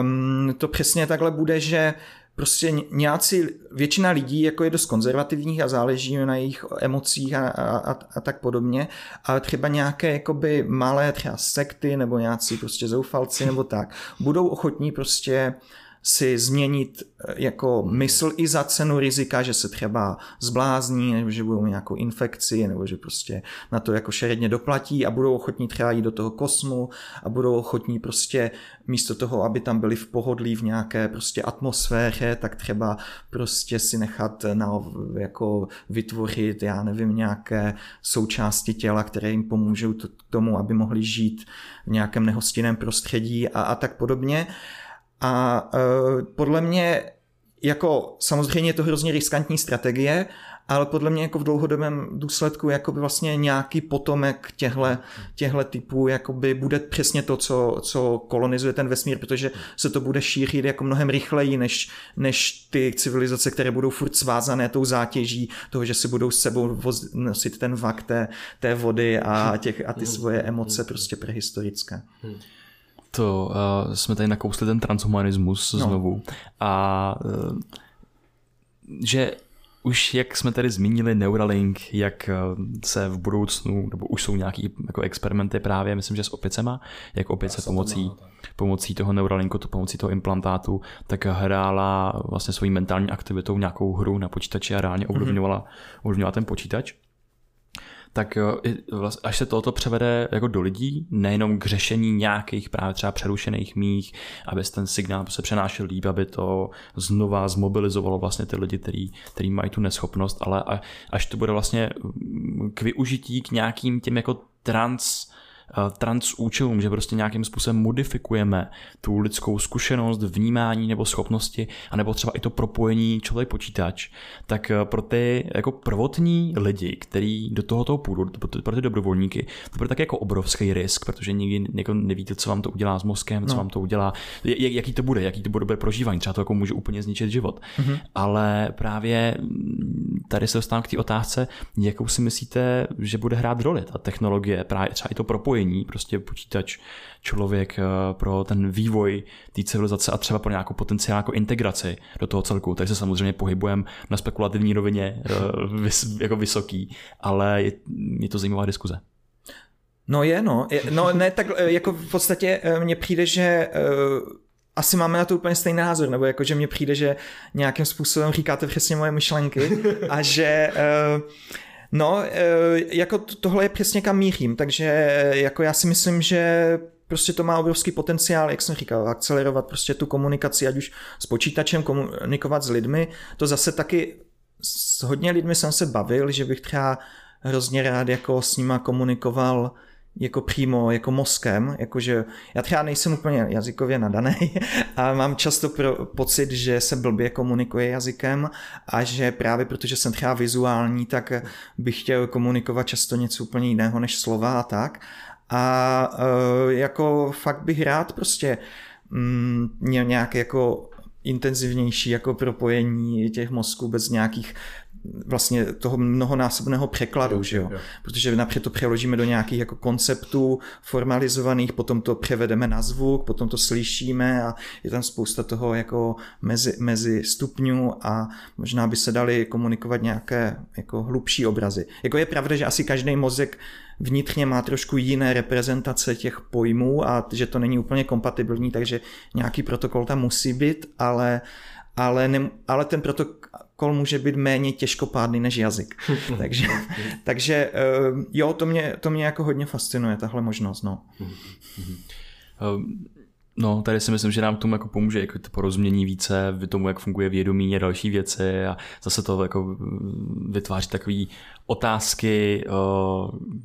um, to přesně takhle bude, že prostě nějací, většina lidí jako je dost konzervativních a záleží na jejich emocích a, a, a, tak podobně, ale třeba nějaké jakoby malé třeba sekty nebo nějací prostě zoufalci nebo tak, budou ochotní prostě si změnit eh, jako mysl i za cenu rizika, že se třeba zblázní, nebo že budou nějakou infekci, nebo že prostě na to jako šeredně doplatí a budou ochotní třeba jít do toho kosmu a budou ochotní prostě místo toho, aby tam byli v pohodlí v nějaké prostě atmosféře, tak třeba prostě si nechat na, jako vytvořit, já nevím, nějaké součásti těla, které jim pomůžou k tomu, aby mohli žít v nějakém nehostinném prostředí a, a tak podobně. A uh, podle mě jako samozřejmě je to hrozně riskantní strategie, ale podle mě jako v dlouhodobém důsledku jako by vlastně nějaký potomek těhle, těhle typů by bude přesně to, co, co kolonizuje ten vesmír, protože se to bude šířit jako mnohem rychleji než, než ty civilizace, které budou furt svázané tou zátěží toho, že si budou s sebou voz, nosit ten vak té, té vody a, těch, a ty svoje emoce prostě prehistorické. Hmm to uh, jsme tady nakousli ten transhumanismus no. znovu a uh, že už jak jsme tady zmínili Neuralink, jak eh, se v budoucnu, nebo už jsou nějaký jako experimenty právě, myslím, že s opicema, jak opice pomocí, pomocí toho Neuralinku, to pomocí toho implantátu, tak hrála vlastně svojí mentální aktivitou nějakou hru na počítači a reálně ovlivňovala, mm-hmm. ovlivňovala ten počítač tak až se toto převede jako do lidí, nejenom k řešení nějakých právě třeba přerušených mých, aby ten signál se přenášel líp, aby to znova zmobilizovalo vlastně ty lidi, který, který mají tu neschopnost, ale až to bude vlastně k využití k nějakým těm jako trans Eh, trans účelům, že prostě nějakým způsobem modifikujeme tu lidskou zkušenost, vnímání nebo schopnosti, anebo třeba i to propojení člověk-počítač, tak eh, pro ty jako prvotní lidi, kteří do tohoto půjdu, pro ty dobrovolníky, to bude tak jako obrovský risk, protože nikdy jako nevíte, co vám to udělá s mozkem, co no. vám to udělá, jaký to bude, jaký to bude prožívání, třeba to jako může úplně zničit život. Mm-hmm. Ale právě mm, tady se dostávám k té otázce, jakou si myslíte, že bude hrát roli ta technologie, právě třeba i to propojení propojení, prostě počítač, člověk eh, pro ten vývoj té civilizace a třeba pro nějakou potenciální jako integraci do toho celku. Takže se samozřejmě pohybujeme na spekulativní rovině eh, vys, jako vysoký, ale je, je to zajímavá diskuze. No je, no. Je, no ne, tak eh, jako v podstatě mně přijde, že asi máme na to úplně stejný názor, nebo jako, že mně přijde, že nějakým způsobem říkáte přesně moje myšlenky a že uh, No, eh, jako tohle je přesně kam mířím, takže eh, jako já si myslím, že prostě to má obrovský potenciál, jak jsem říkal, akcelerovat prostě tu komunikaci, ať už s počítačem, komunikovat s lidmi. To zase taky s hodně lidmi jsem se bavil, že bych třeba hrozně rád jako s nima komunikoval jako přímo jako mozkem, jakože já třeba nejsem úplně jazykově nadaný a mám často pro, pocit, že se blbě komunikuje jazykem a že právě protože jsem třeba vizuální, tak bych chtěl komunikovat často něco úplně jiného než slova a tak. A e, jako fakt bych rád prostě mm, měl nějaké jako intenzivnější jako propojení těch mozků bez nějakých vlastně toho mnohonásobného překladu, jo, že jo? jo. Protože napřed to přeložíme do nějakých jako konceptů formalizovaných, potom to převedeme na zvuk, potom to slyšíme a je tam spousta toho jako mezi, mezi stupňů a možná by se dali komunikovat nějaké jako hlubší obrazy. Jako je pravda, že asi každý mozek vnitřně má trošku jiné reprezentace těch pojmů a že to není úplně kompatibilní, takže nějaký protokol tam musí být, ale ale, ne, ale ten protokol může být méně těžkopádný než jazyk. takže, takže eh, jo, to mě, to mě jako hodně fascinuje, tahle možnost. No. No, tady si myslím, že nám tomu jako pomůže jako to porozumění více tomu, jak funguje vědomí a další věci a zase to jako mm, vytváří takový otázky,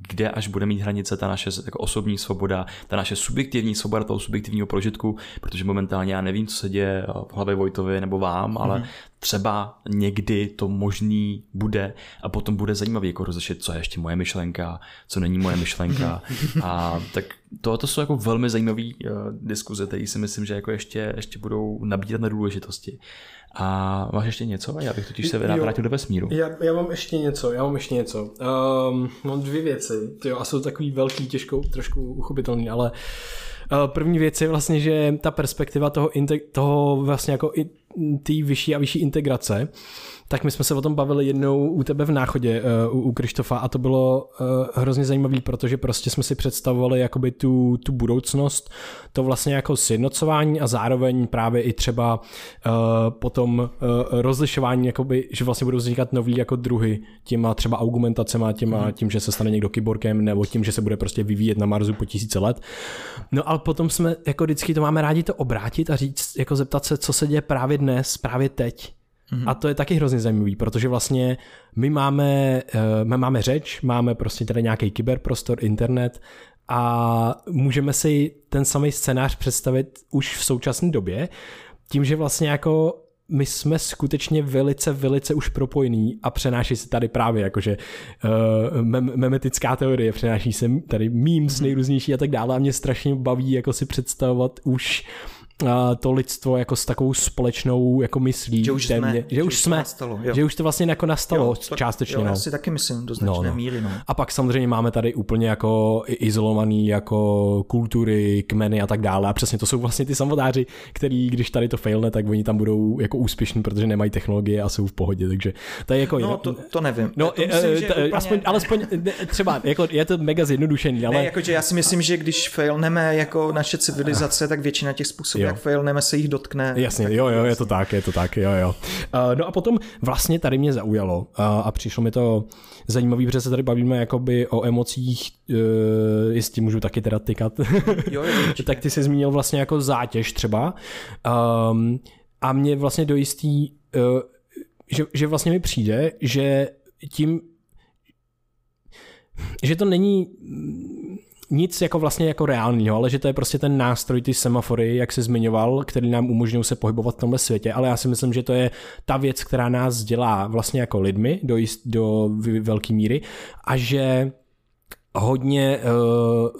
kde až bude mít hranice ta naše jako osobní svoboda, ta naše subjektivní svoboda toho subjektivního prožitku, protože momentálně já nevím, co se děje v hlavě Vojtovi nebo vám, ale mm-hmm. třeba někdy to možný bude a potom bude zajímavý jako rozlišit, co je ještě moje myšlenka, co není moje myšlenka a tak to, to jsou jako velmi zajímavé uh, diskuze, které si myslím, že jako ještě, ještě budou nabírat na důležitosti. A máš ještě něco? Já bych totiž se vrátil do vesmíru. Já, já mám ještě něco, já mám ještě něco. Um, mám dvě věci, jo, a jsou takový velký, těžkou, trošku uchopitelný, ale uh, první věc je vlastně, že ta perspektiva toho, toho vlastně jako i té vyšší a vyšší integrace, tak my jsme se o tom bavili jednou u tebe v náchodě uh, u, u Krištofa a to bylo uh, hrozně zajímavé, protože prostě jsme si představovali jakoby tu, tu budoucnost, to vlastně jako sjednocování a zároveň právě i třeba uh, potom uh, rozlišování, jakoby, že vlastně budou vznikat nový jako druhy těma třeba argumentacema, těma, hmm. tím, že se stane někdo kyborkem nebo tím, že se bude prostě vyvíjet na Marsu po tisíce let. No ale potom jsme jako vždycky to máme rádi to obrátit a říct, jako zeptat se, co se děje právě dnes, právě teď Mm-hmm. A to je taky hrozně zajímavý, protože vlastně my máme, eh, my máme řeč, máme prostě tady nějaký kyberprostor, internet a můžeme si ten samý scénář představit už v současné době, tím, že vlastně jako my jsme skutečně velice, velice už propojení a přenáší se tady právě jakože uh, mem- memetická teorie, přenáší se tady memes mm-hmm. nejrůznější a tak dále a mě strašně baví jako si představovat už uh, to lidstvo jako s takovou společnou jako myslí. Že už témě, jsme. Že, že už jsme. Nastalo, jo. Že už to vlastně jako nastalo jo, to, částečně. Jo, no. já si taky myslím do značné no, no. míry. No. A pak samozřejmě máme tady úplně jako izolovaný jako kultury, kmeny a tak dále. A přesně to jsou vlastně ty samotáři, který když tady to failne, tak oni tam budou jako úspěšní, protože nemají technologie a jsou v pohodě. Takže to je jako... No, to, to nevím. No, to myslím, uh, úplně... aspoň, alespoň třeba, jako je to mega zjednodušený, ale... Ne, jakože já si myslím, že když failneme jako naše civilizace, tak většina těch způsobů, jak failneme, se jich dotkne. Jasně, jo, jo, je to tak, je to tak, jo, jo. Uh, no a potom vlastně tady mě zaujalo uh, a přišlo mi to zajímavé, protože se tady bavíme jakoby o emocích, uh, jestli můžu taky teda tykat, jo, jo, tak ty jsi zmínil vlastně jako zátěž třeba um, a mě vlastně do jistý, uh, že, že vlastně mi přijde, že tím že to není nic jako vlastně jako reálního, ale že to je prostě ten nástroj, ty semafory, jak se zmiňoval, který nám umožňují se pohybovat v tomhle světě, ale já si myslím, že to je ta věc, která nás dělá vlastně jako lidmi do, jist, do velké míry a že hodně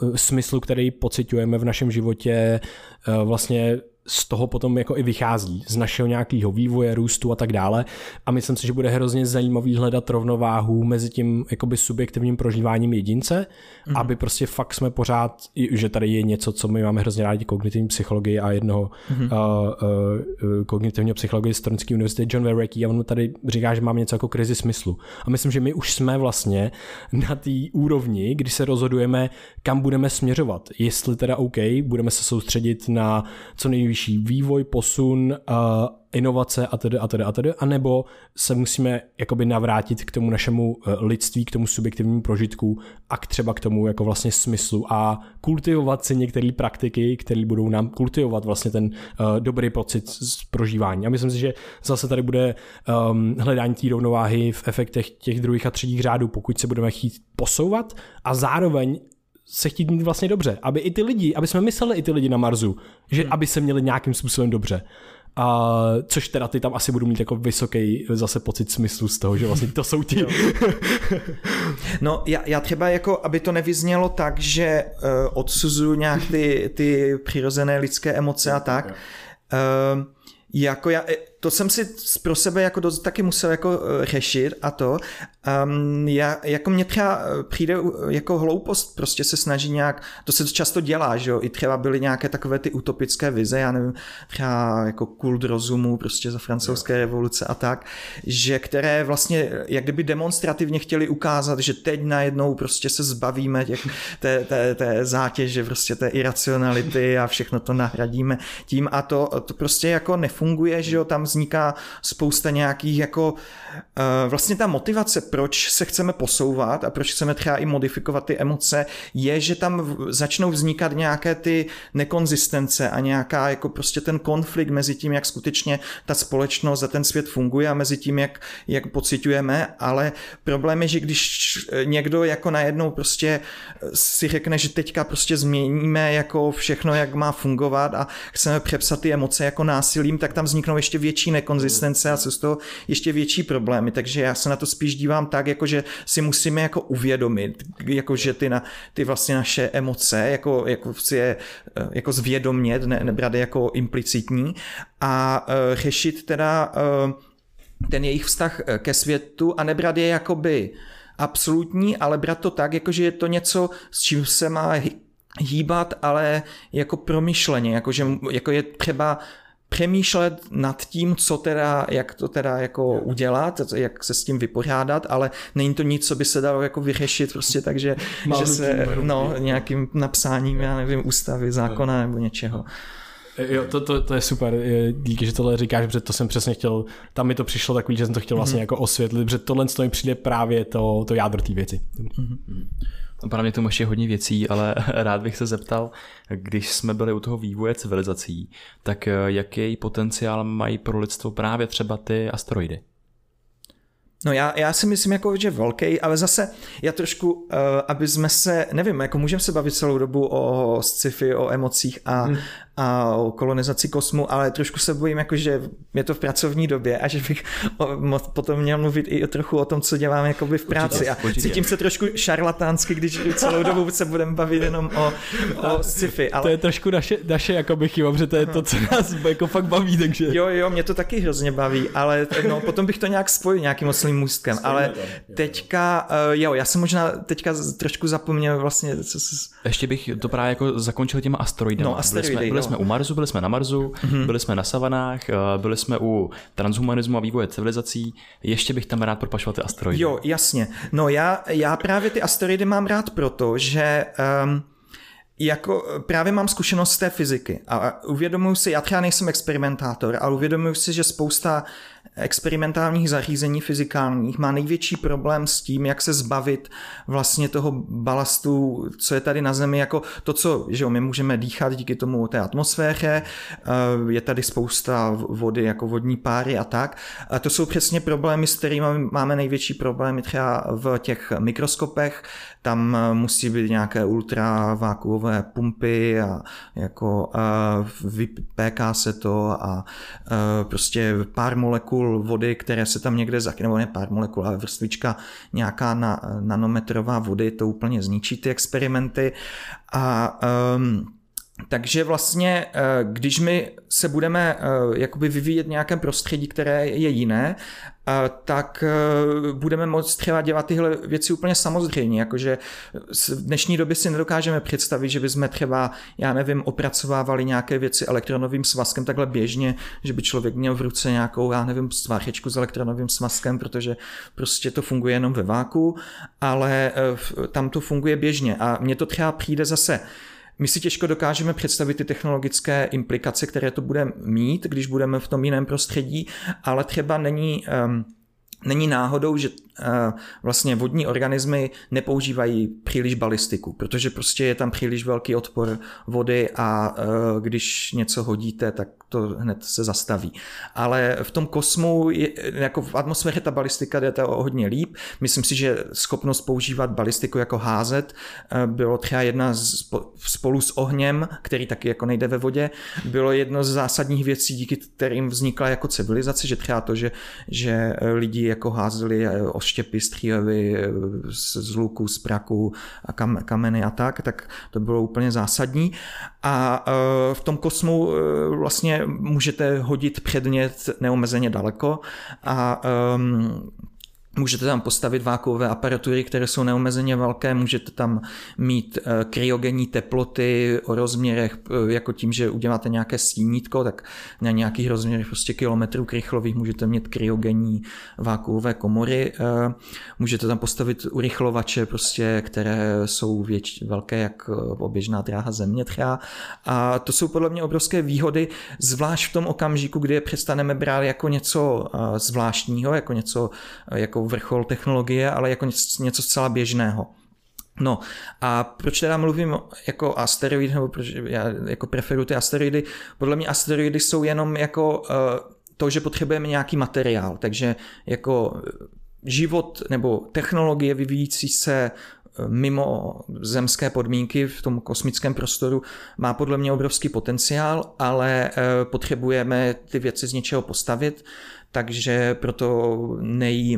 uh, smyslu, který pocitujeme v našem životě, uh, vlastně z toho potom jako i vychází, z našeho nějakého vývoje, růstu a tak dále. A myslím si, že bude hrozně zajímavý hledat rovnováhu mezi tím jakoby subjektivním prožíváním jedince, mm. aby prostě fakt jsme pořád, že tady je něco, co my máme hrozně rádi, kognitivní psychologii a jednoho mm. uh, uh, kognitivního psychologie z Toronské univerzity John Verrecki a on tady říká, že máme něco jako krizi smyslu. A myslím, že my už jsme vlastně na té úrovni, kdy se rozhodujeme, kam budeme směřovat. Jestli teda OK, budeme se soustředit na co nejvíc vyšší vývoj, posun, inovace a tedy a tedy a tedy, anebo se musíme jakoby navrátit k tomu našemu eh, lidství, k tomu subjektivnímu prožitku a k třeba k tomu jako vlastně smyslu a kultivovat si některé praktiky, které budou nám kultivovat vlastně ten uh, dobrý pocit z prožívání. A myslím si, že zase tady bude um, hledání té rovnováhy v efektech těch druhých a třetích řádů, pokud se budeme chtít posouvat a zároveň se chtít mít vlastně dobře, aby i ty lidi, aby jsme mysleli i ty lidi na Marsu, že hmm. aby se měli nějakým způsobem dobře. A což teda ty tam asi budu mít jako vysoký zase pocit smyslu z toho, že vlastně to jsou ti. no já, já třeba jako, aby to nevyznělo tak, že uh, odsuzuju nějak ty, ty přirozené lidské emoce a tak. Uh, jako já, to jsem si pro sebe jako dost taky musel jako eh, řešit a to. Um, já, jako mě třeba eh, přijde jako hloupost prostě se snaží nějak, to se často dělá, že jo, i třeba byly nějaké takové ty utopické vize, já nevím, třeba jako kult rozumu prostě za francouzské jo. revoluce a tak, že které vlastně jak kdyby demonstrativně chtěli ukázat, že teď najednou prostě se zbavíme těch, té, té, té zátěže, prostě té iracionality a všechno to nahradíme tím a to, to prostě jako nefunguje, že jo, tam vzniká spousta nějakých jako uh, vlastně ta motivace, proč se chceme posouvat a proč chceme třeba i modifikovat ty emoce, je, že tam začnou vznikat nějaké ty nekonzistence a nějaká jako prostě ten konflikt mezi tím, jak skutečně ta společnost a ten svět funguje a mezi tím, jak, jak pocitujeme, ale problém je, že když někdo jako najednou prostě si řekne, že teďka prostě změníme jako všechno, jak má fungovat a chceme přepsat ty emoce jako násilím, tak tam vzniknou ještě větší větší nekonzistence a jsou z toho ještě větší problémy, takže já se na to spíš dívám tak, jako že si musíme jako uvědomit, jako že ty, na, ty vlastně naše emoce, jako, jako si je jako zvědomět, ne, nebrat je jako implicitní a uh, řešit teda uh, ten jejich vztah ke světu a nebrat je jakoby absolutní, ale brát to tak, jako že je to něco, s čím se má hýbat, ale jako promyšleně, jako, že, jako je třeba přemýšlet nad tím, co teda, jak to teda jako udělat, jak se s tím vypořádat, ale není to nic, co by se dalo jako vyřešit prostě tak, že, že se, no, nějakým napsáním, já nevím, ústavy, zákona nebo něčeho. Jo, to, to, to je super, díky, že tohle říkáš, protože to jsem přesně chtěl, tam mi to přišlo takový, že jsem to chtěl vlastně mm-hmm. jako osvětlit, protože tohle z toho mi přijde právě to, to jádro té věci. Mm-hmm. Pro mě tomu ještě hodně věcí, ale rád bych se zeptal, když jsme byli u toho vývoje civilizací, tak jaký potenciál mají pro lidstvo právě třeba ty asteroidy? No já, já si myslím, jako, že velký, ale zase já trošku, uh, aby jsme se, nevím, jako můžeme se bavit celou dobu o sci-fi, o emocích a, hmm a o kolonizaci kosmu, ale trošku se bojím, jako, že je to v pracovní době a že bych potom měl mluvit i trochu o tom, co dělám jakoby v práci. Určitě, a určitě. cítím se trošku šarlatánsky, když celou dobu se budeme bavit jenom o, o sci-fi. Ale... To je trošku naše, naše jakoby chyba, protože to je to, co nás jako fakt baví. Takže... Jo, jo, mě to taky hrozně baví, ale no, potom bych to nějak spojil nějakým oslým můstkem. Ale teďka, uh, jo, já jsem možná teďka trošku zapomněl vlastně, co se... Ještě bych to právě jako zakončil těma asteroidy. No, asteroidy, byli jsme, byli jsme u Marsu, byli jsme na Marsu, mm-hmm. byli jsme na savanách, eh, byli jsme u transhumanismu a vývoje civilizací. Ještě bych tam rád propašoval ty asteroidy. Jo, jasně. No já, já právě ty asteroidy mám rád proto, že um, jako právě mám zkušenost z té fyziky a uvědomuji si, já třeba nejsem experimentátor, ale uvědomuji si, že spousta experimentálních zařízení fyzikálních má největší problém s tím, jak se zbavit vlastně toho balastu, co je tady na Zemi, jako to, co že jo, my můžeme dýchat díky tomu té atmosféře, eh, je tady spousta vody, jako vodní páry a tak. A to jsou přesně problémy, s kterými máme největší problémy třeba v těch mikroskopech, tam eh, musí být nějaké ultravákuové pumpy a jako uh, vypéká se to a prostě pár molekul vody, které se tam někde zakrynou, nebo ne pár molekul, ale vrstvička nějaká na, nanometrová vody, to úplně zničí ty experimenty. A um, takže vlastně, když my se budeme jakoby vyvíjet nějakém prostředí, které je jiné tak e, budeme moct třeba dělat tyhle věci úplně samozřejmě, jakože v dnešní době si nedokážeme představit, že bychom třeba, já nevím, opracovávali nějaké věci elektronovým svazkem takhle běžně, že by člověk měl v ruce nějakou, já nevím, stvářečku s elektronovým svazkem, protože prostě to funguje jenom ve váku, ale e, tam to funguje běžně. A mně to třeba přijde zase my si těžko dokážeme představit ty technologické implikace, které to bude mít, když budeme v tom jiném prostředí, ale třeba není um, Není náhodou, že eh, vlastně vodní organismy nepoužívají příliš balistiku, protože prostě je tam příliš velký odpor vody a eh, když něco hodíte, tak to hned se zastaví. Ale v tom kosmu, jako v atmosféře ta balistika jde to hodně líp. Myslím si, že schopnost používat balistiku jako házet eh, bylo třeba jedna z, spolu s ohněm, který taky jako nejde ve vodě, bylo jedno z zásadních věcí, díky kterým vznikla jako civilizace, že třeba to, že, že lidi jako házeli eh, oštěpy, střílely eh, z luku, z praku a kam, kameny a tak, tak to bylo úplně zásadní. A v tom kosmu vlastně můžete hodit předmět neomezeně daleko a um, Můžete tam postavit vákuové aparatury, které jsou neomezeně velké, můžete tam mít eh, kryogenní teploty o rozměrech, eh, jako tím, že uděláte nějaké stínítko, tak na nějakých rozměrech prostě kilometrů krychlových můžete mít kryogenní vákuové komory. Eh, můžete tam postavit urychlovače, prostě, které jsou věč, velké jak oběžná dráha země třeba. A to jsou podle mě obrovské výhody, zvlášť v tom okamžiku, kdy je přestaneme brát jako něco zvláštního, jako něco jako vrchol technologie, ale jako něco, zcela běžného. No a proč teda mluvím jako asteroid, nebo proč já jako preferuji ty asteroidy? Podle mě asteroidy jsou jenom jako uh, to, že potřebujeme nějaký materiál, takže jako život nebo technologie vyvíjící se eh, mimo zemské podmínky v tom kosmickém prostoru má podle mě obrovský potenciál, ale eh, potřebujeme ty věci z něčeho postavit, takže proto nej,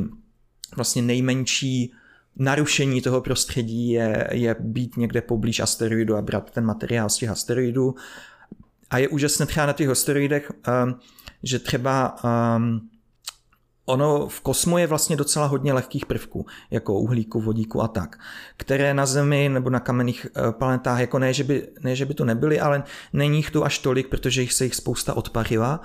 vlastně nejmenší narušení toho prostředí je, je být někde poblíž asteroidu a brát ten materiál z těch asteroidů. A je úžasné třeba na těch asteroidech, um, že třeba um, ono v kosmu je vlastně docela hodně lehkých prvků, jako uhlíku, vodíku a tak, které na Zemi nebo na kamenných eh, planetách, jako ne, že by, ne, že by to nebyly, ale není jich tu až tolik, protože jich se jich spousta odparila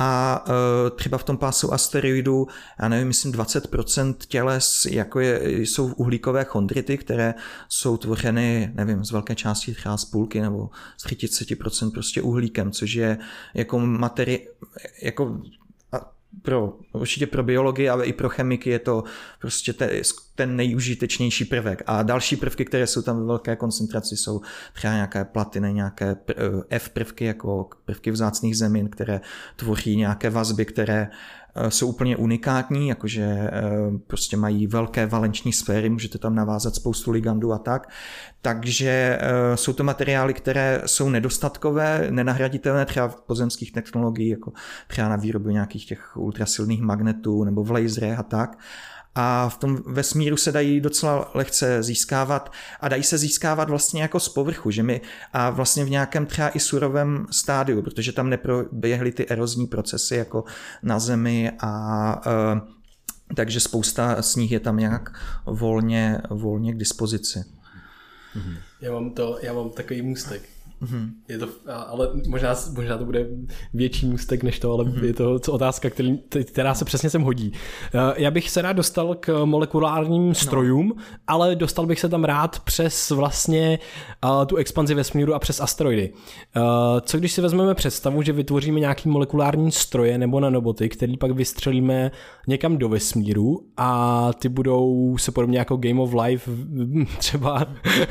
a uh, třeba v tom pásu asteroidů, já nevím, myslím 20% těles jako je, jsou uhlíkové chondrity, které jsou tvořeny, nevím, z velké části třeba z půlky nebo z 30% prostě uhlíkem, což je jako materi, jako pro, určitě pro biologii, ale i pro chemiky je to prostě ten, ten nejužitečnější prvek. A další prvky, které jsou tam ve velké koncentraci, jsou třeba nějaké platiny, nějaké eh, F prvky, jako prvky vzácných zemin, které tvoří nějaké vazby, které jsou úplně unikátní, jakože eh, prostě mají velké valenční sféry, můžete tam navázat spoustu ligandů a tak. Takže eh, jsou to materiály, které jsou nedostatkové, nenahraditelné třeba v pozemských technologiích, jako třeba na výrobu nějakých těch ultrasilných magnetů nebo v laserech a tak a v tom vesmíru se dají docela lehce získávat a dají se získávat vlastně jako z povrchu, že my a vlastně v nějakém třeba i surovém stádiu, protože tam neproběhly ty erozní procesy jako na Zemi a e, takže spousta z nich je tam nějak volně, volně k dispozici. Já mám, to, já mám takový můstek. Mm-hmm. Je to, ale možná, možná to bude větší můstek než to, ale mm-hmm. je to co otázka, který, která se přesně sem hodí. Eh, já bych se rád dostal k molekulárním no. strojům, no. ale dostal bych se tam rád přes vlastně uh, tu expanzi vesmíru a přes asteroidy. Uh, co když si vezmeme představu, že vytvoříme nějaký molekulární stroje nebo nanoboty, který pak vystřelíme někam do vesmíru a ty budou se podobně jako Game of Life třeba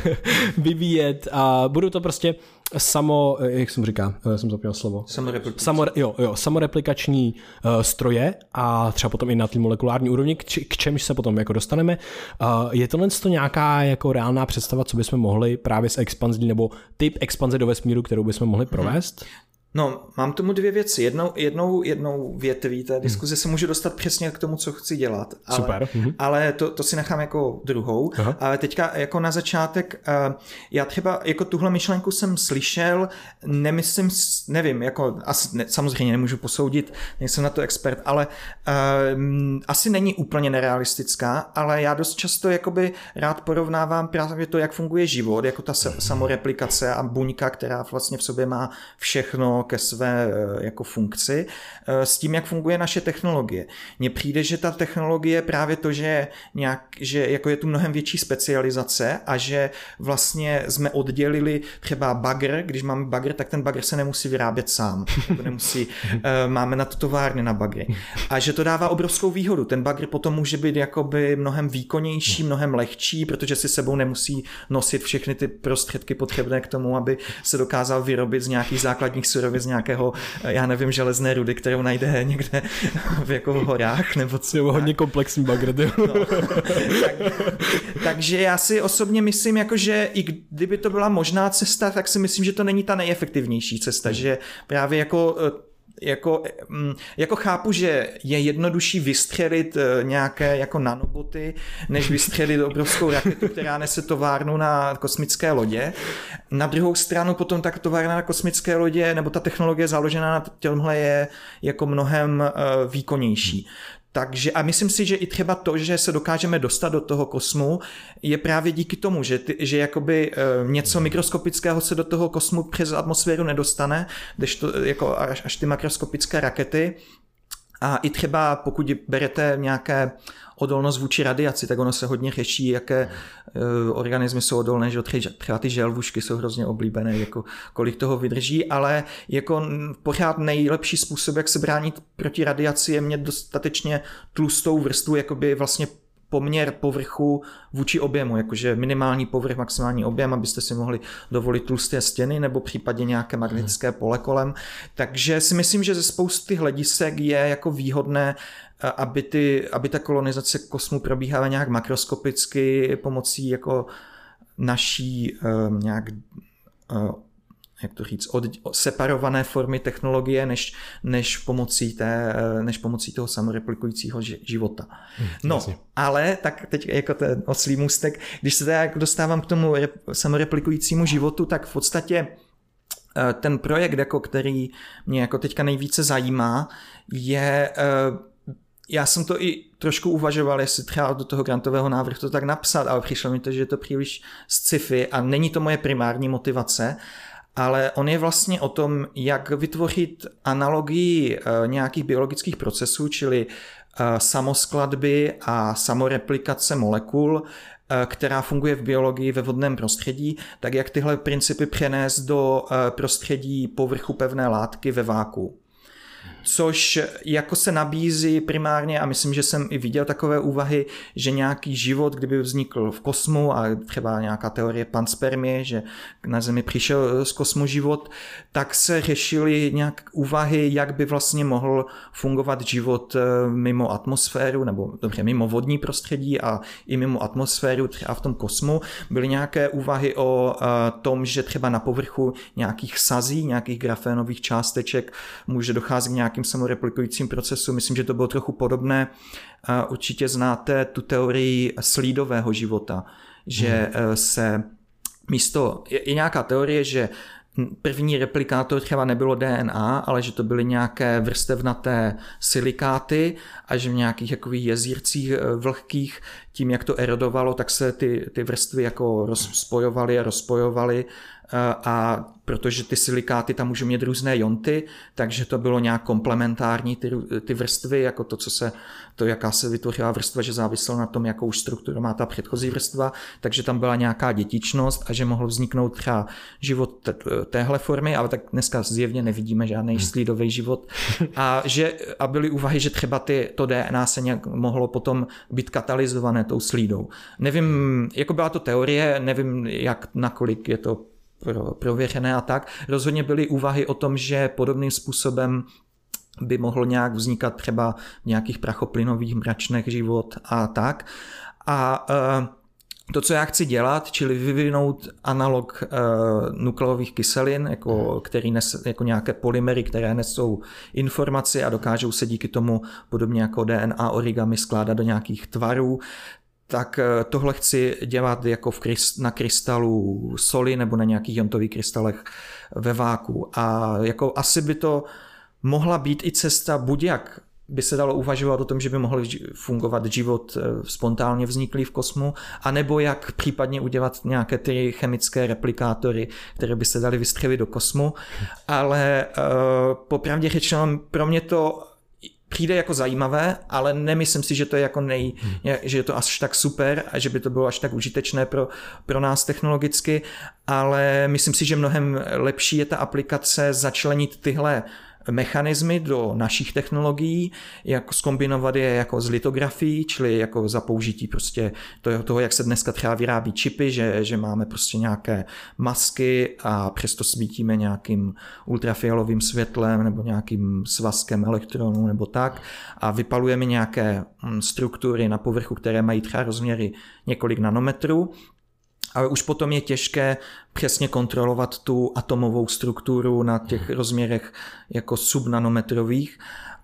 vyvíjet a budou to prostě samo, eh, jak jsem říká, eh, jsem zapomněl slovo. Samoreplikační. Samo, jo, jo, samoreplikační uh, stroje a třeba potom i na té molekulární úrovni, k, k čemž se potom jako dostaneme. Uh, je tohle to nějaká jako reálná představa, co bychom mohli právě s expanzí nebo typ expanze do vesmíru, kterou bychom mohli provést? No, mám tomu dvě věci. Jednou, jednou, jednou větví té diskuze hmm. se můžu dostat přesně k tomu, co chci dělat. Ale, Super. Hmm. Ale to, to si nechám jako druhou. Aha. Ale teďka jako na začátek, uh, já třeba jako tuhle myšlenku jsem slyšel, nemyslím, nevím, jako asi, ne, samozřejmě nemůžu posoudit, nejsem na to expert, ale uh, asi není úplně nerealistická, ale já dost často jakoby rád porovnávám právě to, jak funguje život, jako ta samoreplikace a buňka, která vlastně v sobě má všechno, ke své eh, jako funkci eh, s tím, jak funguje naše technologie. Mně přijde, že ta technologie právě to, že, nějak, že jako je tu mnohem větší specializace a že vlastně jsme oddělili třeba bagr, když máme bagr, tak ten bagr se nemusí vyrábět sám. Nemusí, eh, máme na to továrny na bagry. A že to dává obrovskou výhodu. Ten bagr potom může být jakoby mnohem výkonnější, mnohem lehčí, protože si sebou nemusí nosit všechny ty prostředky potřebné k tomu, aby se dokázal vyrobit z nějakých základních surovin z nějakého, já nevím, železné rudy, kterou najde někde v jako horách nebo co. Nebo hodně komplexní bagr. No. tak, takže já si osobně myslím, jako, že i kdyby to byla možná cesta, tak si myslím, že to není ta nejefektivnější cesta, hmm. že právě jako eh, jako, mm, jako chápu, že je jednodušší vystřelit eh, nějaké jako nanoboty, než vystřelit obrovskou raketu, která nese továrnu na kosmické lodě. Na druhou stranu potom tak továrna na kosmické lodě, nebo ta technologie založená na tomhle je jako mnohem eh, výkonnější. Takže a myslím si, že i třeba to, že se dokážeme dostat do toho kosmu, je právě díky tomu, že, ty, že jakoby e, něco mikroskopického se do toho kosmu přes atmosféru nedostane, když to jako až, až ty makroskopické rakety. A i třeba pokud berete nějaké odolnost vůči radiaci, tak ono se hodně řeší, jaké uh, organismy jsou odolné, že třeba ty želvušky jsou hrozně oblíbené, jako kolik toho vydrží, ale jako pořád nejlepší způsob, jak se bránit proti radiaci, je mít dostatečně tlustou vrstvu, jakoby vlastně poměr povrchu vůči objemu, jakože minimální povrch, maximální objem, abyste si mohli dovolit tlusté stěny nebo případně nějaké magnetické pole kolem. Takže si myslím, že ze spousty hledisek je jako výhodné aby, ty, aby ta kolonizace kosmu probíhala nějak makroskopicky pomocí jako naší um, nějak uh, jak to říct, od, separované formy technologie, než, než, pomocí té, než pomocí toho samoreplikujícího života. Hmm, no, jasně. ale tak teď jako ten oslý můstek, když se teda dostávám k tomu rep, samoreplikujícímu životu, tak v podstatě ten projekt, jako který mě jako teďka nejvíce zajímá, je já jsem to i trošku uvažoval, jestli třeba do toho grantového návrhu to tak napsat, ale přišlo mi to, že je to příliš sci-fi a není to moje primární motivace, ale on je vlastně o tom, jak vytvořit analogii eh, nějakých biologických procesů, čili eh, samoskladby a samoreplikace molekul, eh, která funguje v biologii ve vodném prostředí, tak jak tyhle principy přenést do prostředí povrchu pevné látky ve váku což jako se nabízí primárně a myslím, že jsem i viděl takové úvahy, že nějaký život, kdyby vznikl v kosmu a třeba nějaká teorie panspermie, že na Zemi přišel z kosmu život, tak se řešily nějak úvahy, jak by vlastně mohl fungovat život eh, mimo atmosféru, nebo dobře, mimo vodní prostředí a i mimo atmosféru, třeba v tom kosmu. Byly nějaké úvahy o eh, tom, že třeba na povrchu nějakých sazí, nějakých grafénových částeček může docházet k nějakým nějakým samoreplikujícím procesu. Myslím, že to bylo trochu podobné. Určitě znáte tu teorii slídového života, že hmm. se místo, je, je nějaká teorie, že první replikátor třeba nebylo DNA, ale že to byly nějaké vrstevnaté silikáty a že v nějakých jakových jezírcích e, vlhkých tím, jak to erodovalo, tak se ty, ty vrstvy jako rozspojovaly a rozpojovaly a protože ty silikáty tam můžou mít různé jonty, takže to bylo nějak komplementární ty, ty vrstvy, jako to, co se, to, jaká se vytvořila vrstva, že záviselo na tom, jakou strukturu má ta předchozí vrstva, takže tam byla nějaká dětičnost a že mohl vzniknout třeba život téhle formy, ale tak dneska zjevně nevidíme žádný hmm. slídový život. A, že, a byly úvahy, že třeba ty, to DNA se nějak mohlo potom být katalyzované tou slídou. Nevím, jako byla to teorie, nevím, jak nakolik je to pro, prověřené a tak. Rozhodně byly úvahy o tom, že podobným způsobem by mohl nějak vznikat třeba v nějakých prachoplynových mračnech život a tak. A uh, to, co já chci dělat, čili vyvinout analog uh, nukleových kyselin, jako, který nes, jako nějaké polymery, které nesou informaci a dokážou se díky tomu podobně jako DNA origami skládat do nějakých tvarů, tak eh, tohle chci dělat jako v kryst, na krystalu soli nebo na nějakých jontových krystalech ve váku. A jako asi by to mohla být i cesta buď jak by se dalo uvažovat o tom, že by mohl fungovat život eh, spontánně vzniklý v kosmu, anebo jak případně udělat nějaké ty chemické replikátory, které by se daly vystřelit do kosmu. Ale uh, popravdě řečeno, pro mě to přijde jako zajímavé, ale nemyslím si, že to je jako nej, hmm. že je to až tak super a že by to bylo až tak užitečné pro, pro nás technologicky, ale myslím si, že mnohem lepší je ta aplikace začlenit tyhle mechanismy do našich technologií, jako skombinovat je jako z litografií, čili jako za použití prostě toho, jak se dneska třeba vyrábí čipy, že, že máme prostě nějaké masky a přesto svítíme nějakým ultrafialovým světlem nebo nějakým svazkem elektronů nebo tak. A vypalujeme nějaké hm, struktury na povrchu, které mají třeba rozměry několik nanometrů ale už potom je těžké přesně kontrolovat tu atomovou strukturu na těch hmm. rozměrech jako subnanometrových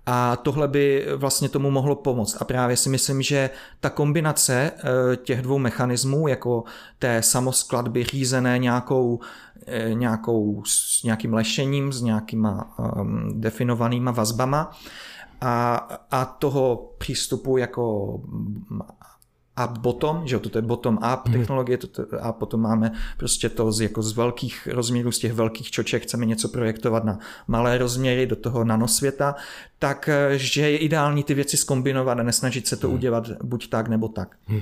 a tohle by vlastně tomu mohlo pomoct. A právě si myslím, že ta kombinace eh, těch dvou mechanismů, jako té samoskladby řízené nějakou, eh, nějakou, s nějakým lešením, s nějakýma um, definovanýma vazbama, a, a toho přístupu jako up bottom, že jo, toto je bottom up hmm. technologie, toto, a potom máme prostě to z, jako z velkých rozměrů, z těch velkých čoček chceme něco projektovat na malé rozměry do toho nanosvěta, tak eh, že je ideální ty věci skombinovat a nesnažit se to hmm. udělat buď tak nebo tak. Hmm.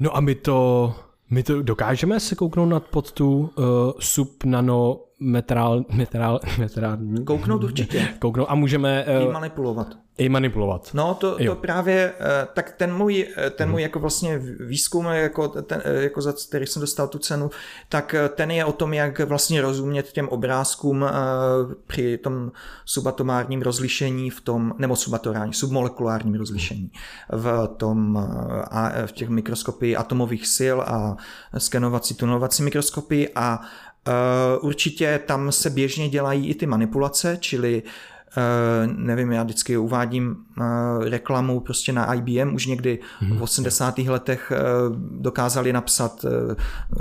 No a my to, my to dokážeme se kouknout nad pod tu uh, subnano metrál, metrál, metrální. Kouknout určitě. Kouknout a můžeme... Uh, I manipulovat. I manipulovat. No to, to právě, eh, tak ten můj, eh, ten můj mhm. jako vlastně výzkum, jako, ten, jako za který jsem dostal tu cenu, tak ten je o tom, jak vlastně rozumět těm obrázkům při tom subatomárním rozlišení v tom, nebo subatomárním, submolekulárním rozlišení v tom, a v těch mikroskopii atomových sil a skenovací, tunelovací mikroskopii a určitě tam se běžně dělají i ty manipulace, čili nevím, já vždycky uvádím reklamu prostě na IBM, už někdy v 80. letech dokázali napsat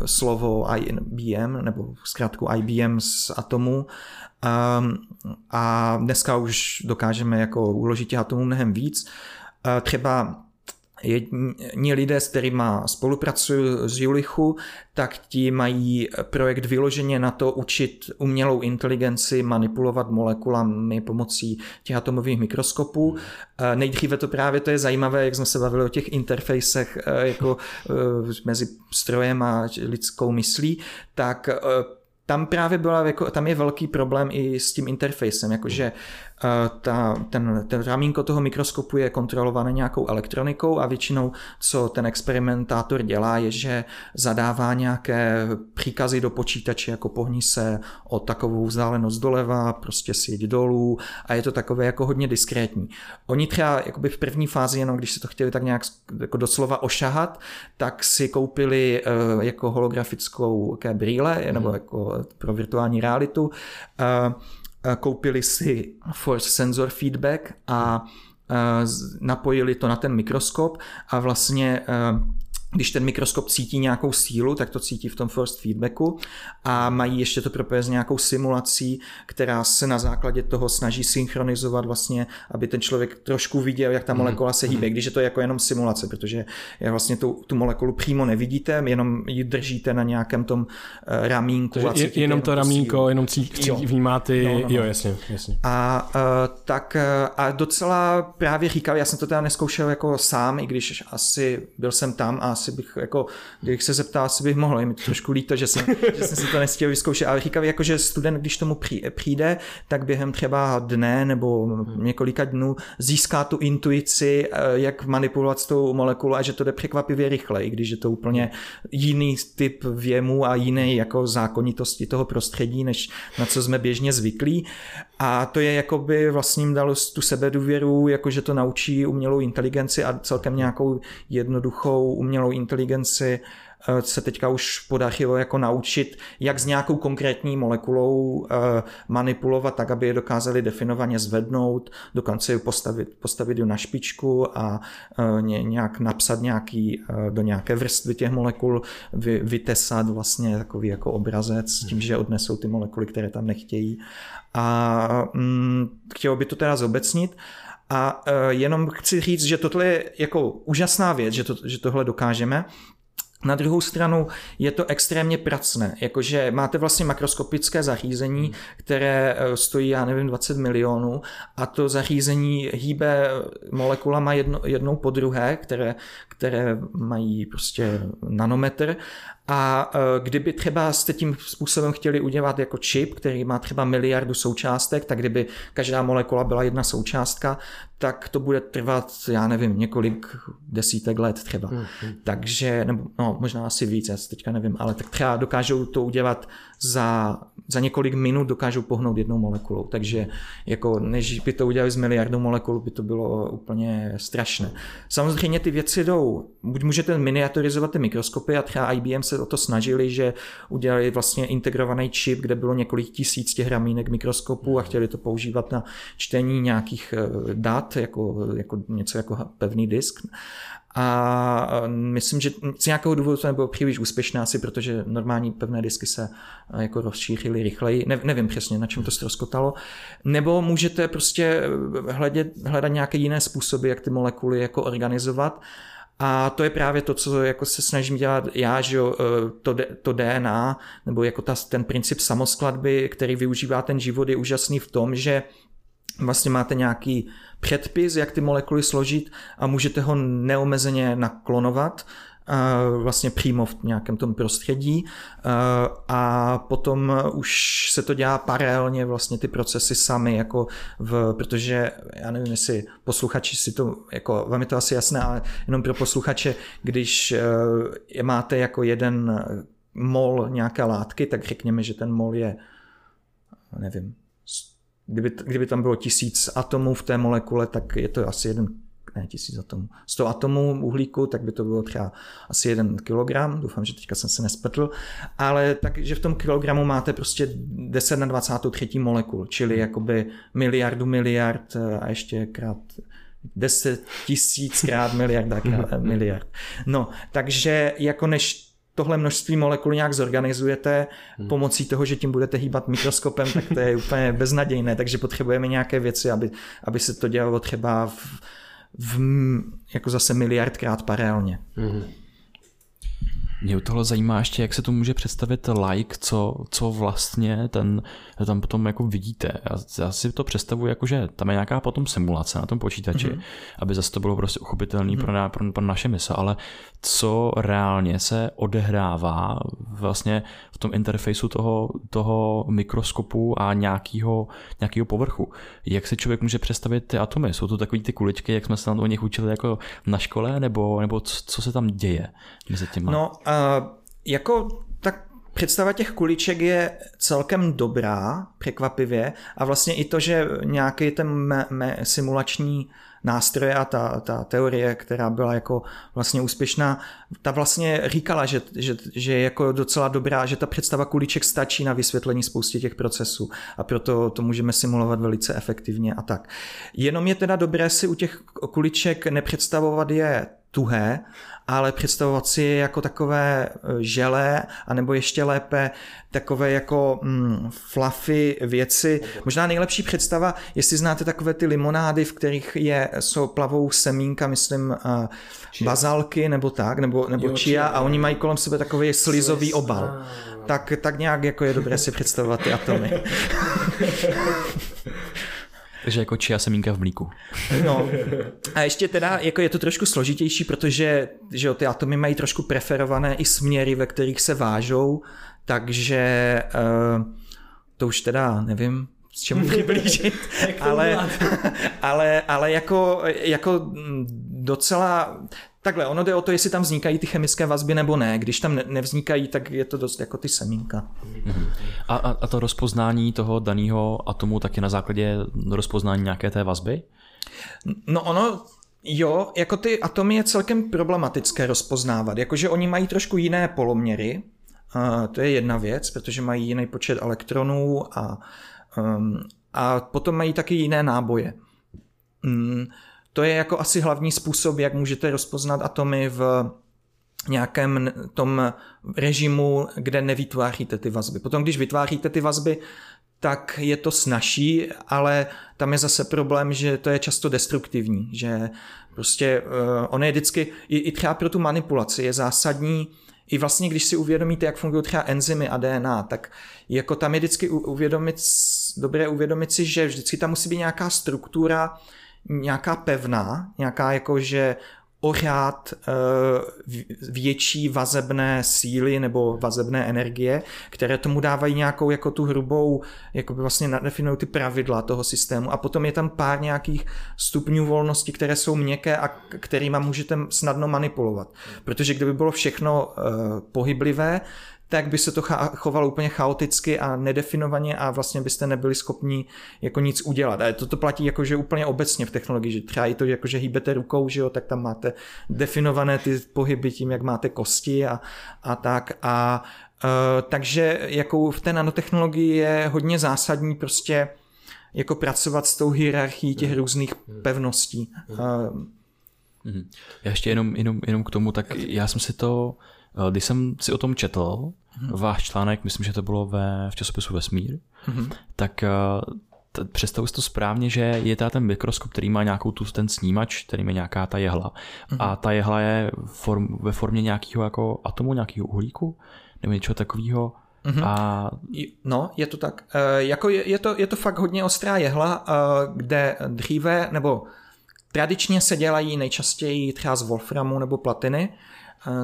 slovo IBM, nebo zkrátku IBM z atomu a dneska už dokážeme jako uložit atomů mnohem víc. Třeba jedni lidé, s kterými spolupracuju z Julichu, tak ti mají projekt vyloženě na to učit umělou inteligenci manipulovat molekulami pomocí těch atomových mikroskopů. Nejdříve to právě to je zajímavé, jak jsme se bavili o těch interfejsech eh, jako eh, mezi strojem a lidskou myslí, tak eh, tam právě byla, jako, tam je velký problém i s tím interfejsem, jakože ta, ten, ten ramínko toho mikroskopu je kontrolované nějakou elektronikou a většinou, co ten experimentátor dělá, je, že zadává nějaké příkazy do počítače, jako pohni se o takovou vzdálenost doleva, prostě sjeď dolů a je to takové jako hodně diskrétní. Oni třeba jakoby v první fázi, jenom když se to chtěli tak nějak jako doslova ošahat, tak si koupili uh, jako holografickou brýle, nebo mhm. jako pro virtuální realitu, uh, koupili si force sensor feedback a napojili to na ten mikroskop a vlastně když ten mikroskop cítí nějakou sílu, tak to cítí v tom first feedbacku a mají ještě to propojit s nějakou simulací, která se na základě toho snaží synchronizovat vlastně, aby ten člověk trošku viděl, jak ta mhm. molekula se hýbe, mhm. když je to jako jenom simulace, protože vlastně tu, tu molekulu přímo nevidíte, jenom ji držíte na nějakém tom eh, ramínku. Takže a je, jenom to ramínko, sílu. jenom cítí, cítí vnímáte, no, no, no. jo, jasně, jasně. A, uh, tak, uh, a docela právě říkal, já jsem to teda neskoušel jako sám, i když asi byl jsem tam a asi bych, jako, kdybych se zeptal, asi bych mohl, je mi to trošku líto, že jsem, že jsem si to nestihl vyzkoušet, ale říkal, jako, že student, když tomu přijde, tak během třeba dne nebo několika dnů získá tu intuici, eh, jak manipulovat s tou molekulou a že to jde překvapivě rychle, i když je to úplně jiný typ věmu a jiné jako zákonitosti toho prostředí, než na co jsme běžně zvyklí. A to je jako by vlastně dalo tu sebedůvěru, jako že to naučí umělou inteligenci a celkem nějakou jednoduchou umělou inteligenci eh, se teďka už podařilo jako naučit, jak s nějakou konkrétní molekulou eh, manipulovat tak, aby je dokázali definovaně zvednout, dokonce ji postavit, postavit ji na špičku a eh, nějak napsat nějaký, do nějaké vrstvy těch molekul, vy, vytesat vlastně takový jako obrazec s tím, že odnesou ty molekuly, které tam nechtějí. A mm, chtělo by to teda zobecnit. A uh, jenom chci říct, že tohle je jako úžasná věc, že, to, že tohle dokážeme. Na druhou stranu je to extrémně pracné, jakože máte vlastně makroskopické zařízení, které e, stojí, já nevím, 20 milionů a to zařízení hýbe molekulama jedno, jednou po druhé, které, které mají prostě nanometr a e, kdyby třeba jste tím způsobem chtěli udělat jako čip, který má třeba miliardu součástek, tak kdyby každá molekula byla jedna součástka, tak to bude trvat, já nevím, několik desítek let třeba. Hmm. Takže, nebo no, možná asi víc, já teďka nevím, ale tak třeba dokážou to udělat za, za několik minut, dokážou pohnout jednou molekulou. Takže jako než by to udělali z miliardou molekul, by to bylo úplně strašné. Samozřejmě ty věci jdou, buď můžete miniaturizovat ty mikroskopy a třeba IBM se o to snažili, že udělali vlastně integrovaný čip, kde bylo několik tisíc těch ramínek mikroskopů a chtěli to používat na čtení nějakých eh, dat, jako, jako něco jako pevný disk. A myslím, že z nějakého důvodu to nebylo příliš úspěšné asi, protože normální pevné disky se eh, jako rozšířily rychleji. Ne, nevím přesně, na čem to ztroskotalo. Nebo můžete prostě hledat, hledat nějaké jiné způsoby, jak ty molekuly jako organizovat. A to je právě to, co jako se snažím dělat já, že to, to DNA, nebo jako ta, ten princip samoskladby, který využívá ten život, je úžasný v tom, že vlastně máte nějaký předpis, jak ty molekuly složit a můžete ho neomezeně naklonovat vlastně přímo v nějakém tom prostředí. A potom už se to dělá paralelně vlastně ty procesy sami, jako v, protože já nevím, jestli posluchači si to, jako vám je to asi jasné, ale jenom pro posluchače, když je máte jako jeden mol nějaké látky, tak řekněme, že ten mol je nevím, kdyby, kdyby tam bylo tisíc atomů v té molekule, tak je to asi jeden ne tisíc atomů. 100 atomů uhlíku, tak by to bylo třeba asi jeden kilogram, doufám, že teďka jsem se nespletl, ale takže v tom kilogramu máte prostě 10 na 23 molekul, čili jakoby miliardu miliard a ještě krát 10 tisíckrát miliarda krát, miliard. No, takže jako než tohle množství molekul nějak zorganizujete hmm. pomocí toho, že tím budete hýbat mikroskopem, tak to je úplně beznadějné, takže potřebujeme nějaké věci, aby, aby se to dělalo třeba v, v jako zase miliardkrát paralelně. Hmm. Mě u tohle zajímá ještě, jak se to může představit like, co, co vlastně ten, tam potom jako vidíte. Já, já si to představuji jako, že tam je nějaká potom simulace na tom počítači, mm-hmm. aby zase to bylo prostě uchopitelné mm-hmm. pro, na, pro, pro naše mysl, ale co reálně se odehrává vlastně v tom interfejsu toho, toho mikroskopu a nějakého, nějakého povrchu. Jak si člověk může představit ty atomy? Jsou to takové ty kuličky, jak jsme se tam o nich učili jako na škole, nebo, nebo co, co se tam děje mezi těma? No, jako tak představa těch kuliček je celkem dobrá, překvapivě, a vlastně i to, že nějaký ten me, me, simulační nástroje a ta, ta teorie, která byla jako vlastně úspěšná, ta vlastně říkala, že, že, že je jako docela dobrá, že ta představa kuliček stačí na vysvětlení spoustě těch procesů a proto to můžeme simulovat velice efektivně a tak. Jenom je teda dobré si u těch kuliček nepředstavovat je tuhé, ale představovat si je jako takové e, želé, anebo ještě lépe takové jako mm, fluffy věci. Možná nejlepší představa, jestli znáte takové ty limonády, v kterých je, jsou plavou semínka, myslím, uh, bazalky nebo tak, nebo, nebo jo, čia, a oni mají kolem sebe takový slizový obal. Tak, tak nějak jako je dobré si představovat ty atomy. Takže jako čia semínka v mlíku. No. A ještě teda, jako je to trošku složitější, protože že jo, ty atomy mají trošku preferované i směry, ve kterých se vážou, takže uh, to už teda nevím, s čemu přiblížit, ale, ale, ale jako, jako docela Takhle, ono jde o to, jestli tam vznikají ty chemické vazby nebo ne. Když tam nevznikají, tak je to dost jako ty semínka. Mhm. A, a, a to rozpoznání toho daného atomu taky na základě rozpoznání nějaké té vazby? No ono, jo, jako ty atomy je celkem problematické rozpoznávat. Jakože oni mají trošku jiné poloměry, a to je jedna věc, protože mají jiný počet elektronů a, um, a potom mají taky jiné náboje. Um, to je jako asi hlavní způsob, jak můžete rozpoznat atomy v nějakém tom režimu, kde nevytváříte ty vazby. Potom, když vytváříte ty vazby, tak je to snažší, ale tam je zase problém, že to je často destruktivní, že prostě uh, ono je vždycky, i, i třeba pro tu manipulaci je zásadní, i vlastně, když si uvědomíte, jak fungují třeba enzymy a DNA, tak jako tam je vždycky uvědomit, dobré uvědomit si, že vždycky tam musí být nějaká struktura, nějaká pevná, nějaká jako, že ořád eh, větší vazebné síly nebo vazebné energie, které tomu dávají nějakou jako tu hrubou, jako by vlastně nadefinují ty pravidla toho systému a potom je tam pár nějakých stupňů volnosti, které jsou měkké a kterými můžete snadno manipulovat. Protože kdyby bylo všechno uh, pohyblivé, tak by se to chovalo úplně chaoticky a nedefinovaně a vlastně byste nebyli schopni jako nic udělat. A toto platí jakože úplně obecně v technologii, že třeba i to, jakože hýbete rukou, že jo, tak tam máte definované ty pohyby tím, jak máte kosti a, a tak. A uh, takže jako v té nanotechnologii je hodně zásadní prostě jako pracovat s tou hierarchií těch různých pevností. Uh, já ještě jenom, jenom, jenom k tomu, tak já jsem si to když jsem si o tom četl, mm-hmm. váš článek, myslím, že to bylo ve, v časopisu Vesmír, mm-hmm. tak eh, t- představuji si to správně, že je tady ten mikroskop, který má nějakou tu, ten snímač, který má nějaká ta jehla. Mm-hmm. A ta jehla je form, ve formě nějakého jako atomu, nějakého uhlíku, nebo něčeho takového. Mm-hmm. A... No, je to tak. E, jako je, je, to, je to fakt hodně ostrá jehla, e, kde dříve, nebo tradičně se dělají nejčastěji třeba z wolframu nebo platiny,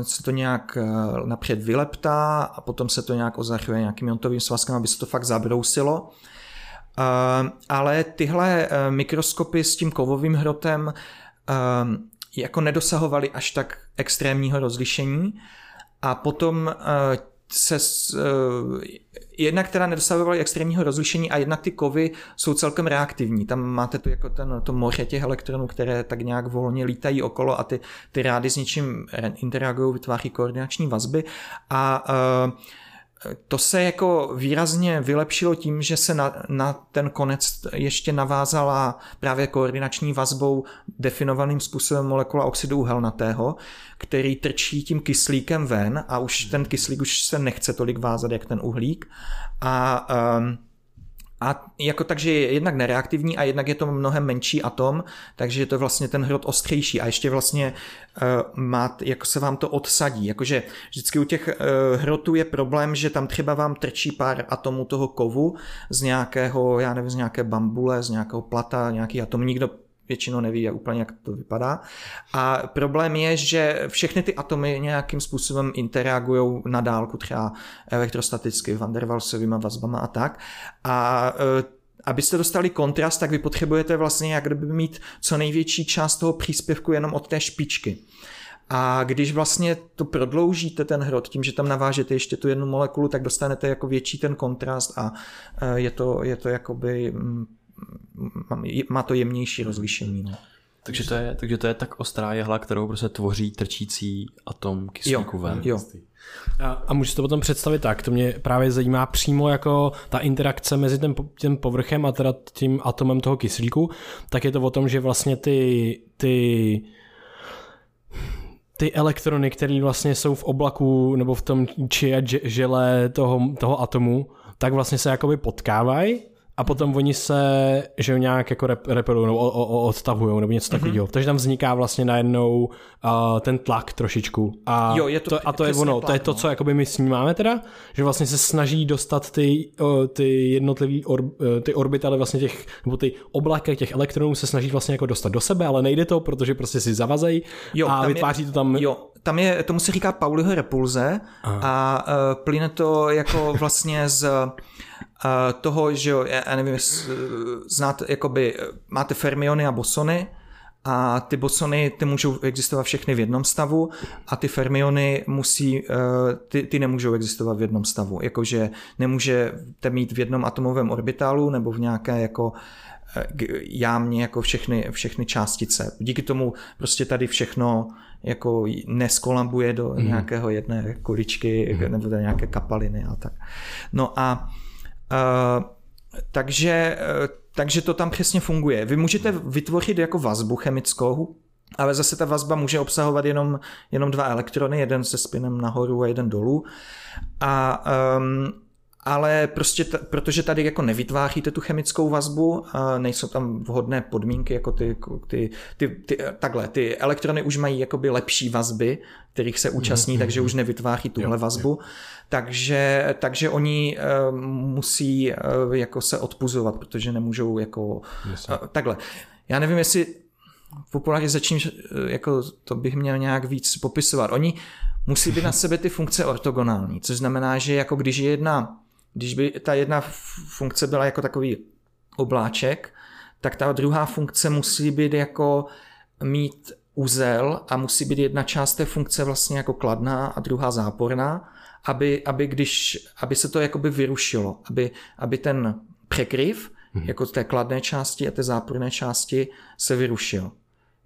se to nějak eh, napřed vyleptá a potom se to nějak ozachruje nějakým jontovým svazkem, aby se to fakt zabrousilo. Eh, ale tyhle eh, mikroskopy s tím kovovým hrotem jako nedosahovaly až tak extrémního rozlišení a potom se uh, jednak teda nedostavovaly extrémního rozlišení a jednak ty kovy jsou celkem reaktivní. Tam máte tu jako ten, to moře těch elektronů, které tak nějak volně lítají okolo a ty, ty rády s něčím interagují, vytváří koordinační vazby a uh, to se jako výrazně vylepšilo tím, že se na, na ten konec ještě navázala právě koordinační vazbou definovaným způsobem molekula oxidu uhelnatého, který trčí tím kyslíkem ven a už ten kyslík už se nechce tolik vázat, jak ten uhlík. A um, a jako takže je jednak nereaktivní a jednak je to mnohem menší atom, takže je to vlastně ten hrot ostřejší a ještě vlastně uh, má, jako se vám to odsadí. Jakože vždycky u těch uh, hrotů je problém, že tam třeba vám trčí pár atomů toho kovu z nějakého, já nevím, z nějaké bambule, z nějakého plata, nějaký atom. Nikdo většinou neví jak úplně, jak to vypadá. A problém je, že všechny ty atomy nějakým způsobem interagují na dálku, třeba elektrostaticky, van der Waalsovými vazbama a tak. A e, abyste dostali kontrast, tak vy potřebujete vlastně jak kdyby mít co největší část toho příspěvku jenom od té špičky. A když vlastně to prodloužíte ten hrot tím, že tam navážete ještě tu jednu molekulu, tak dostanete jako větší ten kontrast a e, je to, je to jakoby mm, má to jemnější rozlišení. No. Takže to, je, takže to je tak ostrá jehla, kterou prostě tvoří trčící atom kyslíku jo, ven. Jo. A, a můžeš to potom představit tak, to mě právě zajímá přímo jako ta interakce mezi tím, tím povrchem a teda tím atomem toho kyslíku, tak je to o tom, že vlastně ty, ty ty elektrony, které vlastně jsou v oblaku nebo v tom či žele toho, toho atomu, tak vlastně se jakoby potkávají a potom oni se, že nějak jako rep, repelují nebo odstavují nebo něco mm-hmm. takového. Takže tam vzniká vlastně najednou uh, ten tlak trošičku. A jo, je to, to, a to je ono, tlak, to je to, no. co jakoby my snímáme teda, že vlastně se snaží dostat ty, uh, ty jednotlivý or, uh, ty orbitaly vlastně těch, nebo ty oblaky těch elektronů se snaží vlastně jako dostat do sebe, ale nejde to, protože prostě si zavazejí a vytváří je, to tam... Jo, tam je, tomu se říká Pauliho repulze Aha. a uh, plyne to jako vlastně z toho, že jo, já nevím, znáte, jakoby, máte fermiony a bosony, a ty bosony, ty můžou existovat všechny v jednom stavu a ty fermiony musí, eh, ty, ty nemůžou existovat v jednom stavu. Jakože nemůžete mít v jednom atomovém orbitálu nebo v nějaké jako eh, jámě jako všechny, všechny částice. Díky tomu prostě tady všechno jako neskolabuje do mm. nějakého jedné kuličky mm. nebo do nějaké kapaliny a tak. No a Uh, takže, uh, takže to tam přesně funguje. Vy můžete vytvořit jako vazbu chemickou, ale zase ta vazba může obsahovat jenom, jenom dva elektrony, jeden se spinem nahoru a jeden dolů. A um, ale prostě t- protože tady jako nevytváříte tu chemickou vazbu, nejsou tam vhodné podmínky, jako ty, ty, ty, ty, takhle, ty elektrony už mají jakoby lepší vazby, kterých se účastní, mm-hmm. takže už nevytváří tuhle jo, vazbu, jo. Takže, takže oni uh, musí uh, jako se odpuzovat, protože nemůžou jako uh, takhle. Já nevím, jestli popularizačním, jako to bych měl nějak víc popisovat. Oni musí být na sebe ty funkce ortogonální, což znamená, že jako když je jedna když by ta jedna funkce byla jako takový obláček, tak ta druhá funkce musí být jako mít uzel a musí být jedna část té funkce vlastně jako kladná a druhá záporná, aby, aby, když, aby se to jakoby vyrušilo, aby, aby ten překryv hmm. jako té kladné části a té záporné části se vyrušil.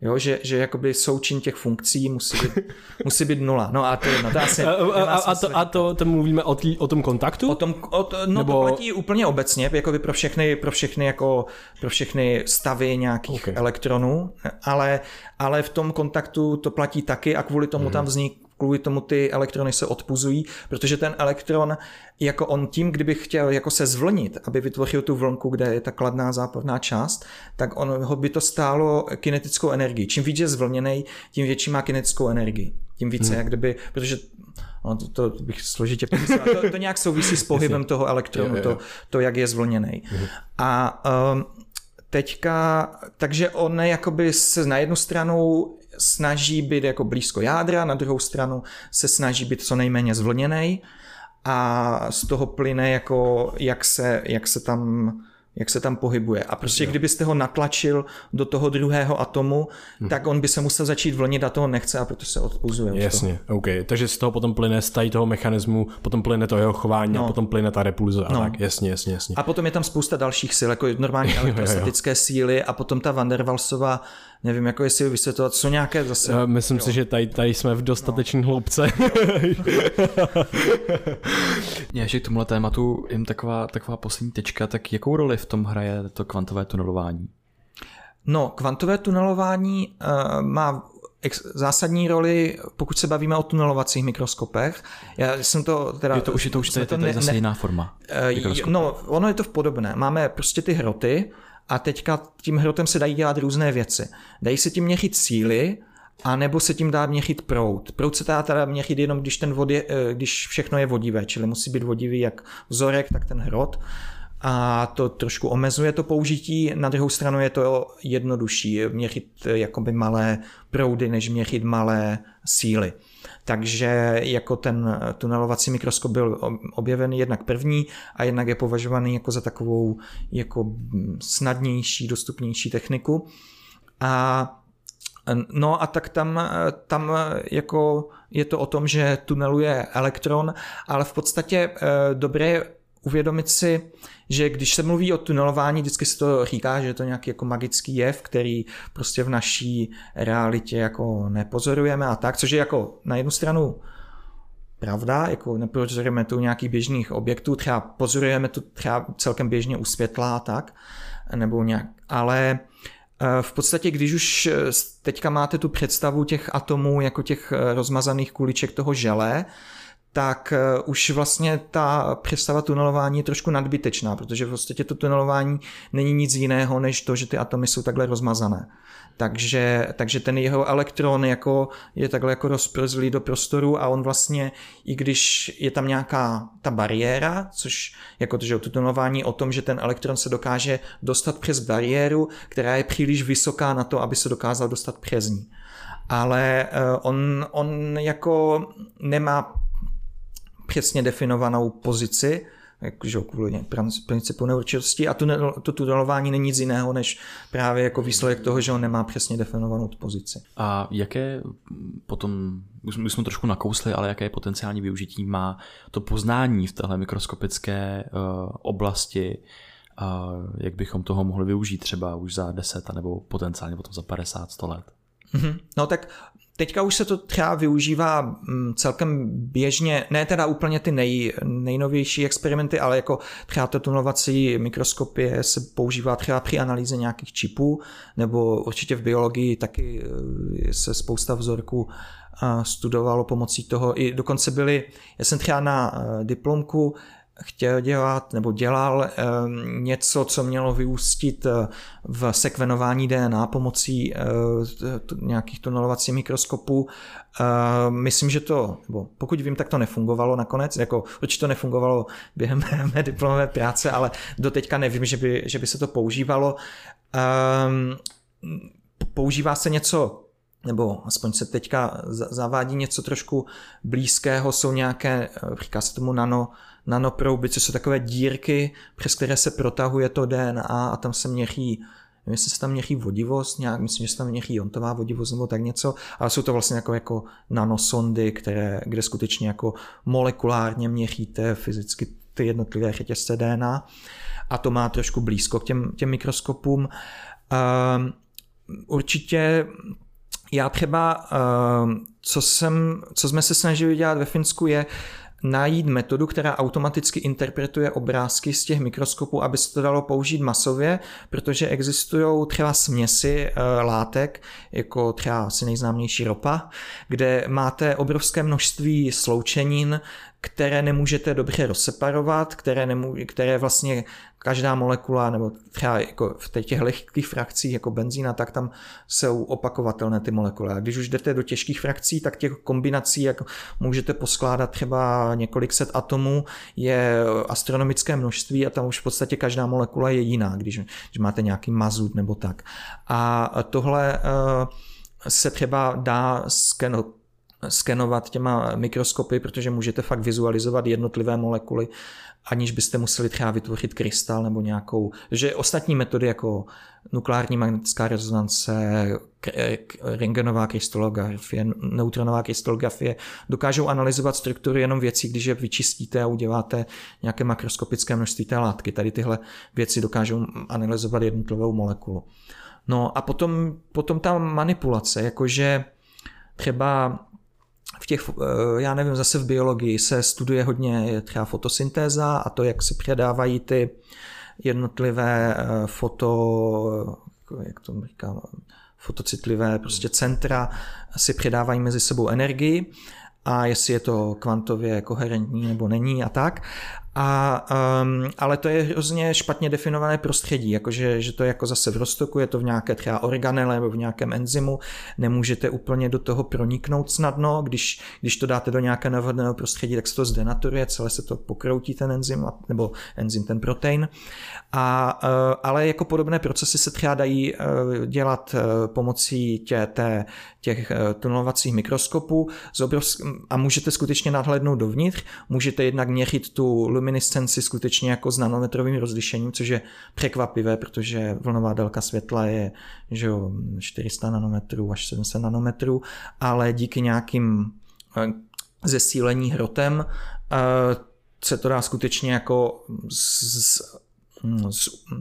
Jo, že, že jakoby součin těch funkcí musí být, musí být nula. No a to je to asi a, a, a, to, a to, to mluvíme o, tý, o tom kontaktu? O tom, o to, no Nebo... to platí úplně obecně, jako by pro všechny, pro všechny, jako, pro všechny stavy nějakých okay. elektronů, ale, ale v tom kontaktu to platí taky a kvůli tomu mm-hmm. tam vznik, kvůli tomu ty elektrony se odpuzují, protože ten elektron, jako on tím, kdyby chtěl jako se zvlnit, aby vytvořil tu vlnku, kde je ta kladná záporná část, tak on ho by to stálo kinetickou energii. Čím víc je zvlněný, tím větší má kinetickou energii. Tím více, hmm. jak kdyby, protože no, to, to bych složitě popisoval, to, to nějak souvisí s pohybem toho elektronu, to, to jak je zvlněný. Hmm. A um, teďka, takže on jakoby se na jednu stranu snaží být jako blízko jádra, na druhou stranu se snaží být co nejméně zvlněný a z toho plyne jako jak se, jak se tam jak se tam pohybuje. A prostě kdybyste ho natlačil do toho druhého atomu, hmm. tak on by se musel začít vlnit a toho nechce a proto se odpuzuje. Jasně, OK. Takže z toho potom plyne z toho mechanismu, potom plyne to jeho chování no. a potom plyne ta repulze. A no. tak, jasně, jasně, jasně. A potom je tam spousta dalších sil, jako normální elektrostatické síly a potom ta Van der Waalsova nevím, jako jestli vysvětlovat, co nějaké zase. Já myslím jo. si, že tady, tady jsme v dostatečné no. hloubce. Já ještě k tomuhle tématu jim taková, taková poslední tečka, tak jakou roli v tom hraje to kvantové tunelování? No, kvantové tunelování uh, má ex- zásadní roli, pokud se bavíme o tunelovacích mikroskopech. Já jsem to teda... Je to už, je to už to, to, to je zase ne, jiná forma. Uh, no, ono je to v podobné. Máme prostě ty hroty, a teďka tím hrotem se dají dělat různé věci. Dají se tím měřit síly, a nebo se tím dá měřit prout. Prout se dá teda měřit jenom, když, ten vod je, eh, když všechno je vodivé, čili musí být vodivý jak vzorek, tak ten hrot. A to trošku omezuje to použití. Na druhou stranu je to jednodušší měřit eh, jakoby malé proudy, než měřit malé síly. Takže jako ten tunelovací mikroskop byl objeven jednak první a jednak je považovaný jako za takovou jako snadnější, dostupnější techniku. A No a tak tam, tam jako je to o tom, že tuneluje elektron, ale v podstatě eh, dobré uvědomit si, že když se mluví o tunelování, vždycky se to říká, že je to nějaký jako magický jev, který prostě v naší realitě jako nepozorujeme a tak, což je jako na jednu stranu pravda, jako nepozorujeme tu nějakých běžných objektů, třeba pozorujeme to třeba celkem běžně u světla a tak, nebo nějak, ale eh, v podstatě, když už teďka máte tu představu těch atomů jako těch eh, rozmazaných kuliček toho žele, tak eh, už vlastně ta představa tunelování je trošku nadbytečná, protože v podstatě to tunelování není nic jiného, než to, že ty atomy jsou takhle rozmazané. Takže, takže ten jeho elektron jako je takhle jako rozprzlý do prostoru a on vlastně, i když je tam nějaká ta bariéra, což jako to, že tunelování o tom, že ten elektron se dokáže dostat přes bariéru, která je příliš vysoká na to, aby se dokázal dostat přes ní. Ale eh, on, on jako nemá přesně definovanou pozici, že kvůli principu neurčitosti a to, to tunelování není nic jiného, než právě jako výsledek toho, že on nemá přesně definovanou pozici. A jaké potom, už jsme trošku nakousli, ale jaké potenciální využití má to poznání v téhle mikroskopické uh, oblasti, a jak bychom toho mohli využít třeba už za 10 nebo potenciálně potom za 50, 100 let? Mm-hmm. No tak Teďka už se to třeba využívá mm, celkem běžně, ne teda úplně ty nej, nejnovější experimenty, ale jako třeba to tunelovací mikroskopie se používá třeba při analýze nějakých čipů, nebo určitě v biologii taky eh, se spousta vzorků eh, studovalo pomocí toho. I dokonce byly, já jsem třeba na eh, diplomku chtěl dělat nebo dělal ehm, něco, co mělo vyústit eh, v sekvenování DNA pomocí eh, nějakých tunelovacích mikroskopů. Ehm, myslím, že to, nebo pokud vím, tak to nefungovalo nakonec, jako určitě to nefungovalo během mé diplomové práce, ale doteďka nevím, že by, že by se to používalo. Ehm, používá se něco nebo aspoň se teďka zavádí něco trošku blízkého, jsou nějaké, eh, říká se tomu nano, nanoprouby, což jsou takové dírky, přes které se protahuje to DNA a tam se měří nevím, jestli se tam měří vodivost, nějak, myslím, že se tam měří jontová vodivost nebo tak něco, ale jsou to vlastně jako, jako nanosondy, které, kde skutečně jako molekulárně měříte fyzicky ty jednotlivé řetězce DNA a to má trošku blízko k těm, těm mikroskopům. Um, určitě já třeba, um, co, jsem, co jsme se snažili dělat ve Finsku je, najít metodu, která automaticky interpretuje obrázky z těch mikroskopů, aby se to dalo použít masově, protože existují třeba směsi e, látek, jako třeba asi nejznámější ropa, kde máte obrovské množství sloučenin, které nemůžete dobře rozseparovat, které, nemů, které vlastně každá molekula, nebo třeba jako v těch lehkých frakcích jako benzína, tak tam jsou opakovatelné ty molekuly. A když už jdete do těžkých frakcí, tak těch kombinací, jak můžete poskládat třeba několik set atomů, je astronomické množství a tam už v podstatě každá molekula je jiná, když, když máte nějaký mazut nebo tak. A tohle uh, se třeba dá skenovat skenovat těma mikroskopy, protože můžete fakt vizualizovat jednotlivé molekuly, aniž byste museli třeba vytvořit krystal nebo nějakou, že ostatní metody jako nukleární magnetická rezonance, rengenová krystalografie, neutronová krystalografie dokážou analyzovat strukturu jenom věcí, když je vyčistíte a uděláte nějaké makroskopické množství té látky. Tady tyhle věci dokážou analyzovat jednotlivou molekulu. No a potom, potom ta manipulace, jakože třeba v těch, eh, já nevím, zase v biologii se studuje hodně třeba fotosyntéza a to, jak se předávají ty jednotlivé eh, foto, jak to říkám, fotocitlivé prostě centra si předávají mezi sebou energii a jestli je to kvantově koherentní nebo není a tak. A, um, ale to je hrozně špatně definované prostředí, jakože že to je jako zase v roztoku, je to v nějaké třeba organele nebo v nějakém enzymu, nemůžete úplně do toho proniknout snadno, když, když to dáte do nějaké nevhodného prostředí, tak se to zdenaturuje, celé se to pokroutí ten enzym, nebo enzym ten protein. A, uh, ale jako podobné procesy se třeba dají uh, dělat uh, pomocí tě, té, těch tunelovacích mikroskopů a můžete skutečně nadhlednout dovnitř, můžete jednak měřit tu luminiscenci skutečně jako s nanometrovým rozlišením, což je překvapivé, protože vlnová délka světla je že jo, 400 nanometrů až 700 nanometrů, ale díky nějakým eh, zesílení hrotem eh, se to dá skutečně jako z,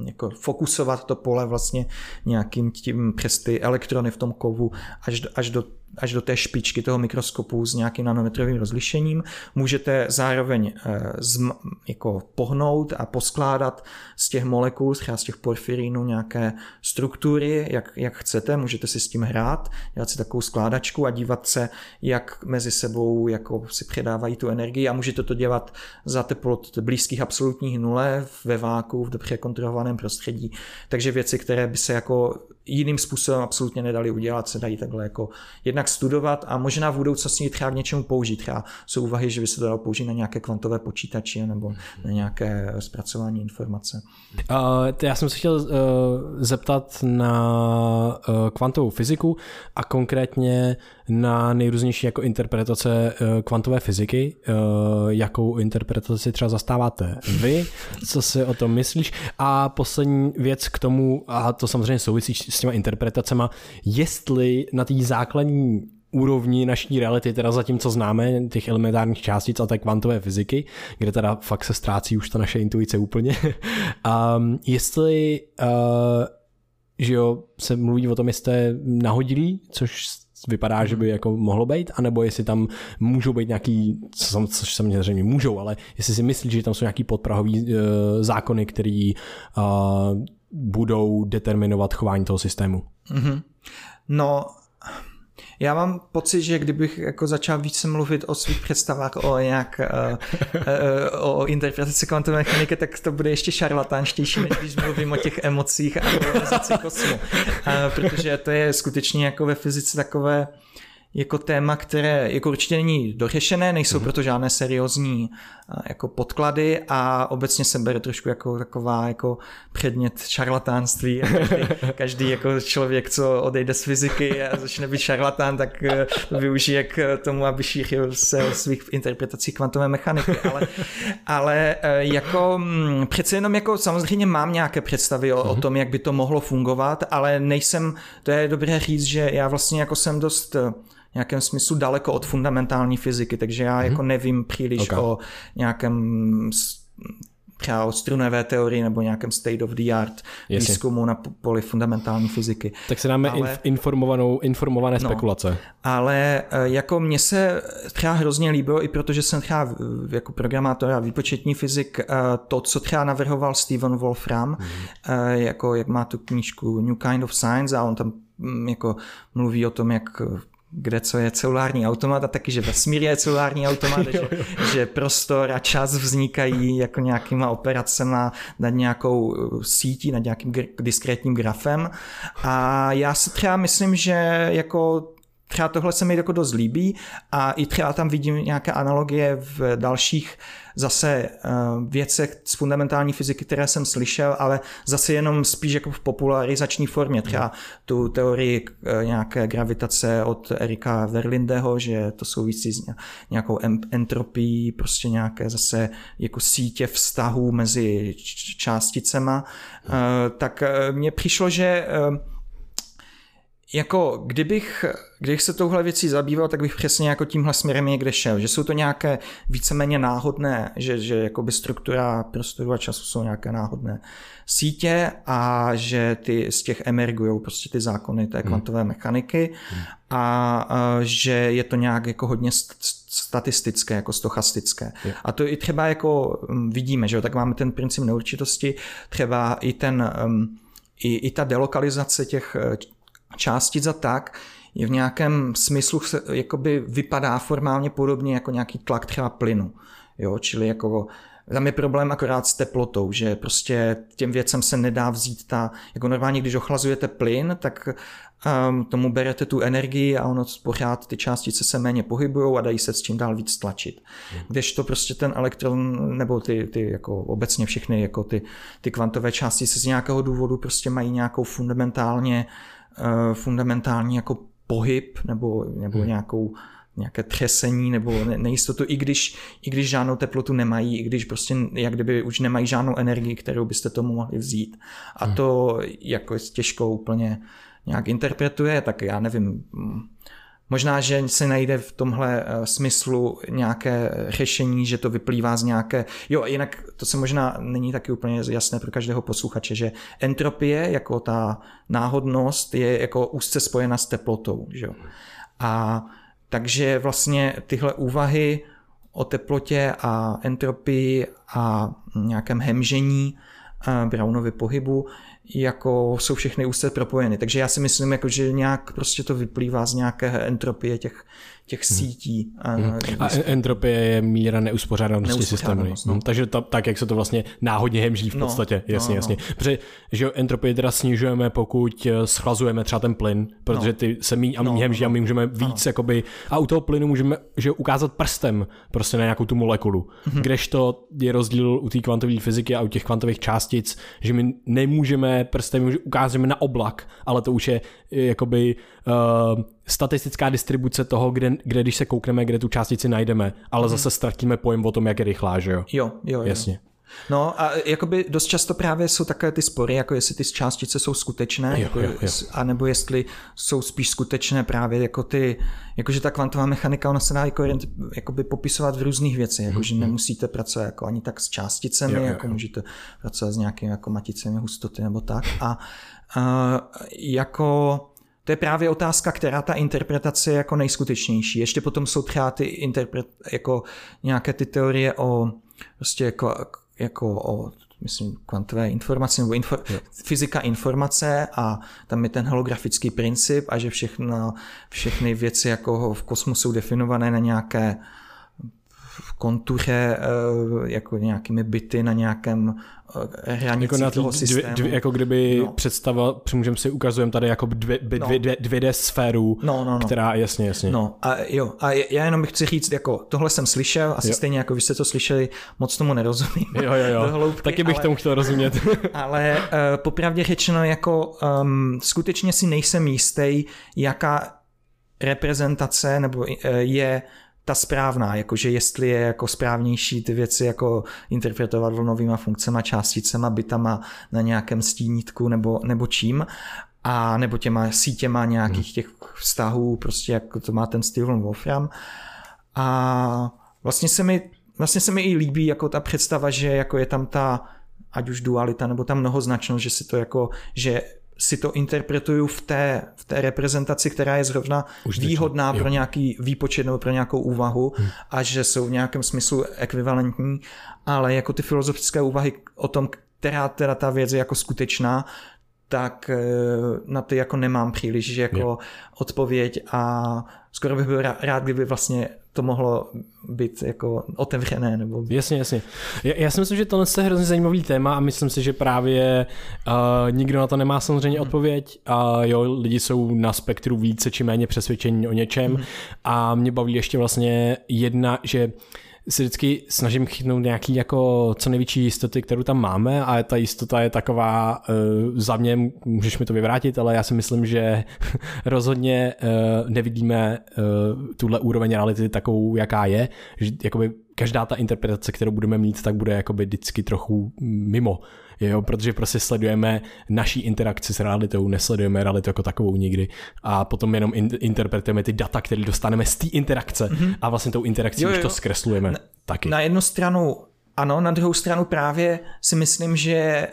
jako fokusovat to pole vlastně nějakým tím přes ty elektrony v tom kovu až do, až do až do té špičky toho mikroskopu s nějakým nanometrovým rozlišením. Můžete zároveň eh, zm, jako pohnout a poskládat z těch molekul, třeba z těch porfirínů nějaké struktury, jak, jak chcete, můžete si s tím hrát, dělat si takovou skládačku a dívat se, jak mezi sebou jako si předávají tu energii a můžete to dělat za teplot blízkých absolutních nule ve váku, v dobře kontrolovaném prostředí. Takže věci, které by se jako jiným způsobem absolutně nedali udělat, se dají takhle jako jednak studovat a možná v budoucnosti třeba k něčemu použít. Třeba jsou úvahy, že by se to dalo použít na nějaké kvantové počítače nebo na nějaké zpracování informace. Uh, já jsem se chtěl uh, zeptat na uh, kvantovou fyziku a konkrétně na nejrůznější jako interpretace uh, kvantové fyziky. Uh, jakou interpretaci třeba zastáváte vy? Co si o tom myslíš? A poslední věc k tomu, a to samozřejmě souvisí s těma interpretacema, jestli na té základní úrovni naší reality, teda zatím, co známe, těch elementárních částic a té kvantové fyziky, kde teda fakt se ztrácí už ta naše intuice úplně. um, jestli uh, že jo, se mluví o tom, jestli je nahodilý, což vypadá, že by jako mohlo být, anebo jestli tam můžou být nějaký, což samozřejmě můžou, ale jestli si myslíš, že tam jsou nějaký podprahový uh, zákony, který uh, budou determinovat chování toho systému. Mm-hmm. No, já mám pocit, že kdybych jako začal více mluvit o svých představách o nějak uh, uh, o interpretaci kvantové mechaniky, tak to bude ještě šarlatánštější, než když mluvím o těch emocích a kolonizaci kosmu. Protože to je skutečně jako ve fyzice takové jako téma, které jako určitě není dořešené, nejsou mm-hmm. proto žádné seriózní jako podklady a obecně se bere trošku jako taková jako předmět šarlatánství. Každý, každý jako člověk, co odejde z fyziky a začne být šarlatán, tak e, to využije k tomu, aby šířil se o svých interpretacích kvantové mechaniky. Ale, ale jako mm, přece jenom jako samozřejmě mám nějaké představy o, mm-hmm. o mhm. tom, jak by to mohlo fungovat, ale nejsem, to je dobré říct, že já vlastně jako jsem dost nějakém smyslu daleko od fundamentální fyziky, takže já mm-hmm. jako nevím příliš okay. o nějakém třeba o strunové teorii nebo nějakém state of the art Jasně. výzkumu na poli fundamentální fyziky. Tak se dáme ale, informovanou, informované no, spekulace. Ale e, jako mně se třeba hrozně líbilo, i protože jsem třeba jako programátor a výpočetní fyzik, e, to, co třeba navrhoval Steven Wolfram, mm. jako jak má tu knížku New Kind of Science a on tam mm, jako mluví o tom, jak kde co je celulární automat a taky, že vesmír je celulární automat, že, že prostor a čas vznikají jako nějakýma operacema nad nějakou uh, sítí, nad nějakým diskrétním grafem. A já si třeba myslím, že jako třeba tohle se mi jako dost líbí a i třeba tam vidím nějaké analogie v dalších zase uh, věcech z fundamentální fyziky, které jsem slyšel, ale zase jenom spíš jako v popularizační formě. Třeba tu teorii uh, nějaké gravitace od Erika Verlindeho, že to souvisí s nějakou entropií, prostě nějaké zase jako sítě vztahů mezi částicema. Uh, tak uh, mně přišlo, že jako kdybych, kdybych se touhle věcí zabýval, tak bych přesně jako tímhle směrem někde šel, že jsou to nějaké víceméně náhodné, že, že jakoby struktura prostoru a času jsou nějaké náhodné sítě a že ty z těch emergují prostě ty zákony té hmm. kvantové hmm. mechaniky a, a že je to nějak jako hodně statistické, jako stochastické. Je. A to i třeba jako mm, vidíme, že jo, tak máme ten princip neurčitosti, třeba i ten um, i, i ta delokalizace těch částic a tak je v nějakém smyslu se, jakoby vypadá formálně podobně jako nějaký tlak třeba plynu. Jo, čili jako tam je problém akorát s teplotou, že prostě těm věcem se nedá vzít ta, jako normálně, když ochlazujete plyn, tak um, tomu berete tu energii a ono pořád ty částice se méně pohybují a dají se s čím dál víc tlačit. Hmm. Kdežto prostě ten elektron, nebo ty, ty jako obecně všechny jako ty, ty kvantové částice z nějakého důvodu prostě mají nějakou fundamentálně uh, fundamentální jako pohyb nebo, nebo hmm. nějakou nějaké třesení nebo nejistotu, i když, i když žádnou teplotu nemají, i když prostě jak kdyby už nemají žádnou energii, kterou byste tomu mohli vzít. A hmm. to jako těžko úplně nějak interpretuje, tak já nevím, Možná, že se najde v tomhle eh, smyslu nějaké řešení, že to vyplývá z nějaké... Jo, jinak to se možná není taky úplně jasné pro každého posluchače, že entropie jako ta náhodnost je jako úzce spojena s teplotou. Že jo? A takže vlastně tyhle úvahy o teplotě a entropii a nějakém hemžení eh, Brownovy pohybu jako jsou všechny úzce propojeny. Takže já si myslím, jako, že nějak prostě to vyplývá z nějaké entropie těch, těch sítí. Hmm. A entropie je míra neuspořádanosti systému. No. Hmm. Takže to, tak, jak se to vlastně náhodně hemží v no, podstatě. No, jasně, no, jasně. No. Protože že entropii teda snižujeme, pokud eh, schlazujeme třeba ten plyn, protože no. ty se míň a míň no, hemží no, a my můžeme víc, no. jakoby, a u toho plynu můžeme že ukázat prstem prostě na nějakou tu molekulu. Hmm. Kdežto je rozdíl u té kvantové fyziky a u těch kvantových částic, že my nemůžeme prstem, ukázat na oblak, ale to už je jakoby uh, statistická distribuce toho, kde, kde když se koukneme, kde tu částici najdeme, ale hmm. zase ztratíme pojem o tom, jak je rychlá, že jo? Jo, jo, jo. Jasně. No a jakoby dost často právě jsou takové ty spory, jako jestli ty částice jsou skutečné, jo, jako, jo, jo. anebo jestli jsou spíš skutečné právě jako ty, jakože ta kvantová mechanika, ona se dá jako, jakoby popisovat v různých věcech, jakože mm-hmm. nemusíte pracovat jako ani tak s částicemi, jo, jo, jako jo. můžete pracovat s nějakými jako maticemi hustoty nebo tak a uh, jako to je právě otázka, která ta interpretace je jako nejskutečnější. Ještě potom jsou třeba ty interpret, jako nějaké ty teorie o prostě jako, jako o myslím, kvantové informace nebo info, fyzika informace a tam je ten holografický princip a že všechno, všechny věci jako v kosmosu jsou definované na nějaké kontuře eh, jako nějakými byty na nějakém hranicí jako na toho systému. Dvě, jako kdyby no. představa, můžeme si ukazujeme tady jako dvě, dvě, no. dvě, dvě d sféru, no, no, no. která, jasně, jasně. No a jo, a já jenom bych chci říct, jako tohle jsem slyšel, asi jo. stejně jako vy jste to slyšeli, moc tomu nerozumím. Jo, jo, jo. Hloubky, Taky bych ale, tomu chtěl rozumět. ale uh, popravdě řečeno, jako um, skutečně si nejsem jistý, jaká reprezentace nebo je ta správná, jakože jestli je jako správnější ty věci jako interpretovat vlnovýma funkcema, částicema, bytama na nějakém stínítku nebo, nebo čím, a nebo těma sítěma nějakých hmm. těch vztahů, prostě jako to má ten styl Wolfram. A vlastně se mi, vlastně se mi i líbí jako ta představa, že jako je tam ta ať už dualita nebo ta mnohoznačnost, že si to jako, že si to interpretuju v té, v té reprezentaci, která je zrovna Už výhodná pro nějaký výpočet nebo pro nějakou úvahu hmm. a že jsou v nějakém smyslu ekvivalentní, ale jako ty filozofické úvahy o tom, která teda ta věc je jako skutečná, tak eh, na ty jako nemám příliš jako jo. odpověď a skoro bych byl rád, kdyby vlastně to mohlo být jako otevřené. Nebo... Jasně, jasně. Já, já si myslím, že tohle je hrozně zajímavý téma a myslím si, že právě uh, nikdo na to nemá samozřejmě hmm. odpověď a jo, lidi jsou na spektru více či méně přesvědčení o něčem hmm. a mě baví ještě vlastně jedna, že uh, si vždycky snažím chytnout nějaký jako co největší jistoty, kterou tam máme a ta jistota je taková, uh, za mě, můžeš mi to vyvrátit, ale já si myslím, že rozhodně uh, nevidíme uh, tuhle úroveň reality takovou, jaká je, že jakoby každá ta interpretace, kterou budeme mít, tak bude jakoby vždycky trochu mimo jo, protože prostě sledujeme naší interakci s realitou, nesledujeme realitu jako takovou nikdy a potom jenom in- interpretujeme ty data, které dostaneme z té interakce mm-hmm. a vlastně tou interakcí jo, jo. už to zkreslujeme na, taky. Na jednu stranu ano, na druhou stranu právě si myslím, že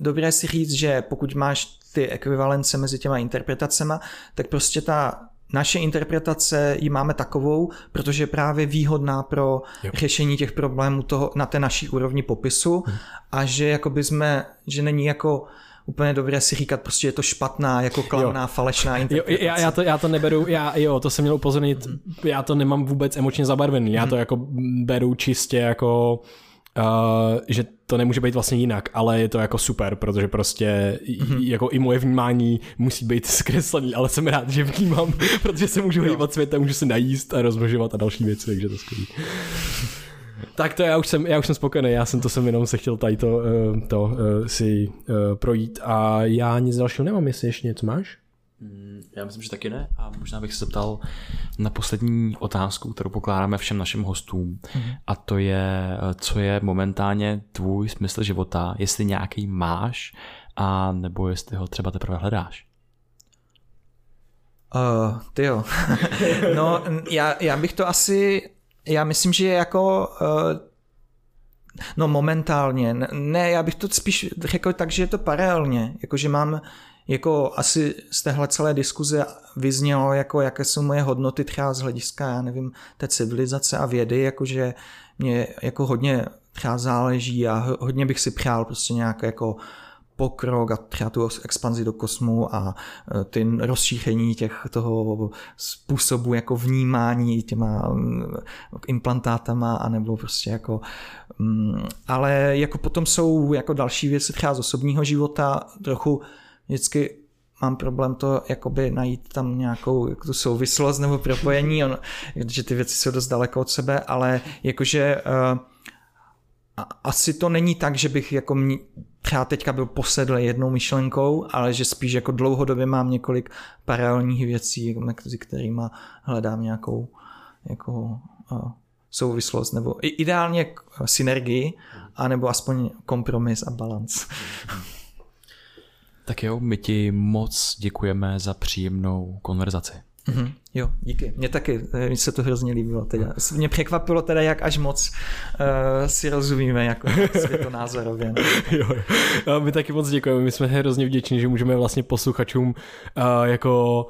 dobré si říct, že pokud máš ty ekvivalence mezi těma interpretacemi, tak prostě ta naše interpretace ji máme takovou, protože je právě výhodná pro jo. řešení těch problémů toho, na té naší úrovni popisu hmm. a že jakoby jsme, že není jako úplně dobré si říkat, prostě je to špatná, jako klamná, falešná interpretace. Jo, já, já, to, já to neberu, já, jo, to jsem měl upozornit, hmm. já to nemám vůbec emočně zabarvený, já to hmm. jako beru čistě jako Uh, že to nemůže být vlastně jinak, ale je to jako super, protože prostě mm-hmm. jako i moje vnímání musí být zkreslený, ale jsem rád, že vnímám, protože se můžu hýbat světem, můžu se najíst a rozmnožovat a další věci, takže to skvělý. tak to já už jsem, já už jsem spokojený, já jsem to jsem jenom se chtěl tady to, uh, to uh, si uh, projít a já nic dalšího nemám, jestli ještě něco máš? Mm, já myslím, že taky ne. A možná bych se zeptal na poslední otázku, kterou pokládáme všem našim hostům. Mm-hmm. A to je, co je momentálně tvůj smysl života, jestli nějaký máš, a nebo jestli ho třeba teprve hledáš. Uh, ty jo. no, já, já bych to asi, já myslím, že jako uh, No momentálně, ne, já bych to spíš řekl tak, že je to paralelně, jakože mám jako asi z téhle celé diskuze vyznělo, jako jaké jsou moje hodnoty třeba z hlediska, já nevím, té civilizace a vědy, jakože mě jako hodně třeba záleží a hodně bych si přál prostě nějaké jako pokrok a třeba tu expanzi do kosmu a e, ty rozšíření těch toho způsobu jako vnímání těma implantátama anebo prostě jako mm, ale jako potom jsou jako další věci třeba z osobního života trochu vždycky mám problém to jakoby najít tam nějakou jako tu souvislost nebo propojení, on, že ty věci jsou dost daleko od sebe, ale jakože uh, asi to není tak, že bych jako mě, třeba teďka byl posedl jednou myšlenkou, ale že spíš jako dlouhodobě mám několik paralelních věcí, mezi kterými hledám nějakou jako uh, souvislost, nebo ideálně synergii, anebo aspoň kompromis a balans. Tak jo, my ti moc děkujeme za příjemnou konverzaci. Mm-hmm. Jo, díky. Mně taky, eh, mně se to hrozně líbilo. Teda. Mě překvapilo teda, jak až moc uh, si rozumíme jako světonázorově. jo, jo. My taky moc děkujeme. My jsme hrozně vděční, že můžeme vlastně posluchačům uh, jako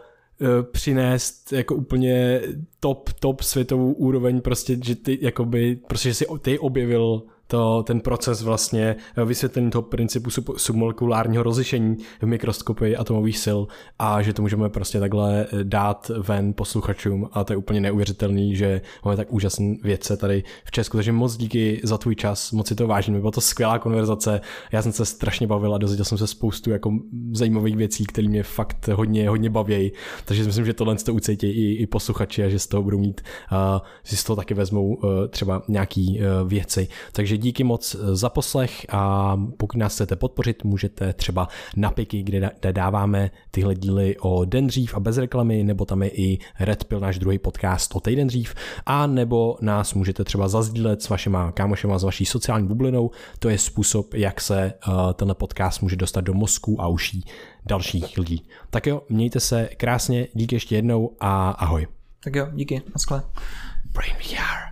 přinést jako úplně top, top světovou úroveň, prostě, že ty, jakoby, prostě, že si ty objevil to, ten proces vlastně eh, vysvětlení toho principu submolekulárního rozlišení v mikroskopii atomových sil a že to můžeme prostě takhle eh, dát ven posluchačům a to je úplně neuvěřitelný, že máme tak úžasné vědce tady v Česku, takže moc díky za tvůj čas, moc si to vážím, byla to skvělá konverzace, já jsem se strašně bavil a dozvěděl jsem se spoustu jako zajímavých věcí, které mě fakt hodně, hodně baví, takže myslím, že tohle to ucítí i, i posluchači a že z toho budou mít, uh, si z toho taky vezmou uh, třeba nějaký uh, věci, takže díky moc eh, za poslech a pokud nás chcete podpořit, můžete třeba na Piky, kde, dáváme tyhle díly o den dřív a bez reklamy, nebo tam je i Red Pill, náš druhý podcast o týden dřív, a nebo nás můžete třeba zazdílet s vašima kámošema, s vaší sociální bublinou, to je způsob, jak se uh, tenhle podcast může dostat do mozku a uší dalších lidí. Tak jo, mějte se krásně, díky ještě jednou a ahoj. Tak jo, díky, naschle. Brain VR.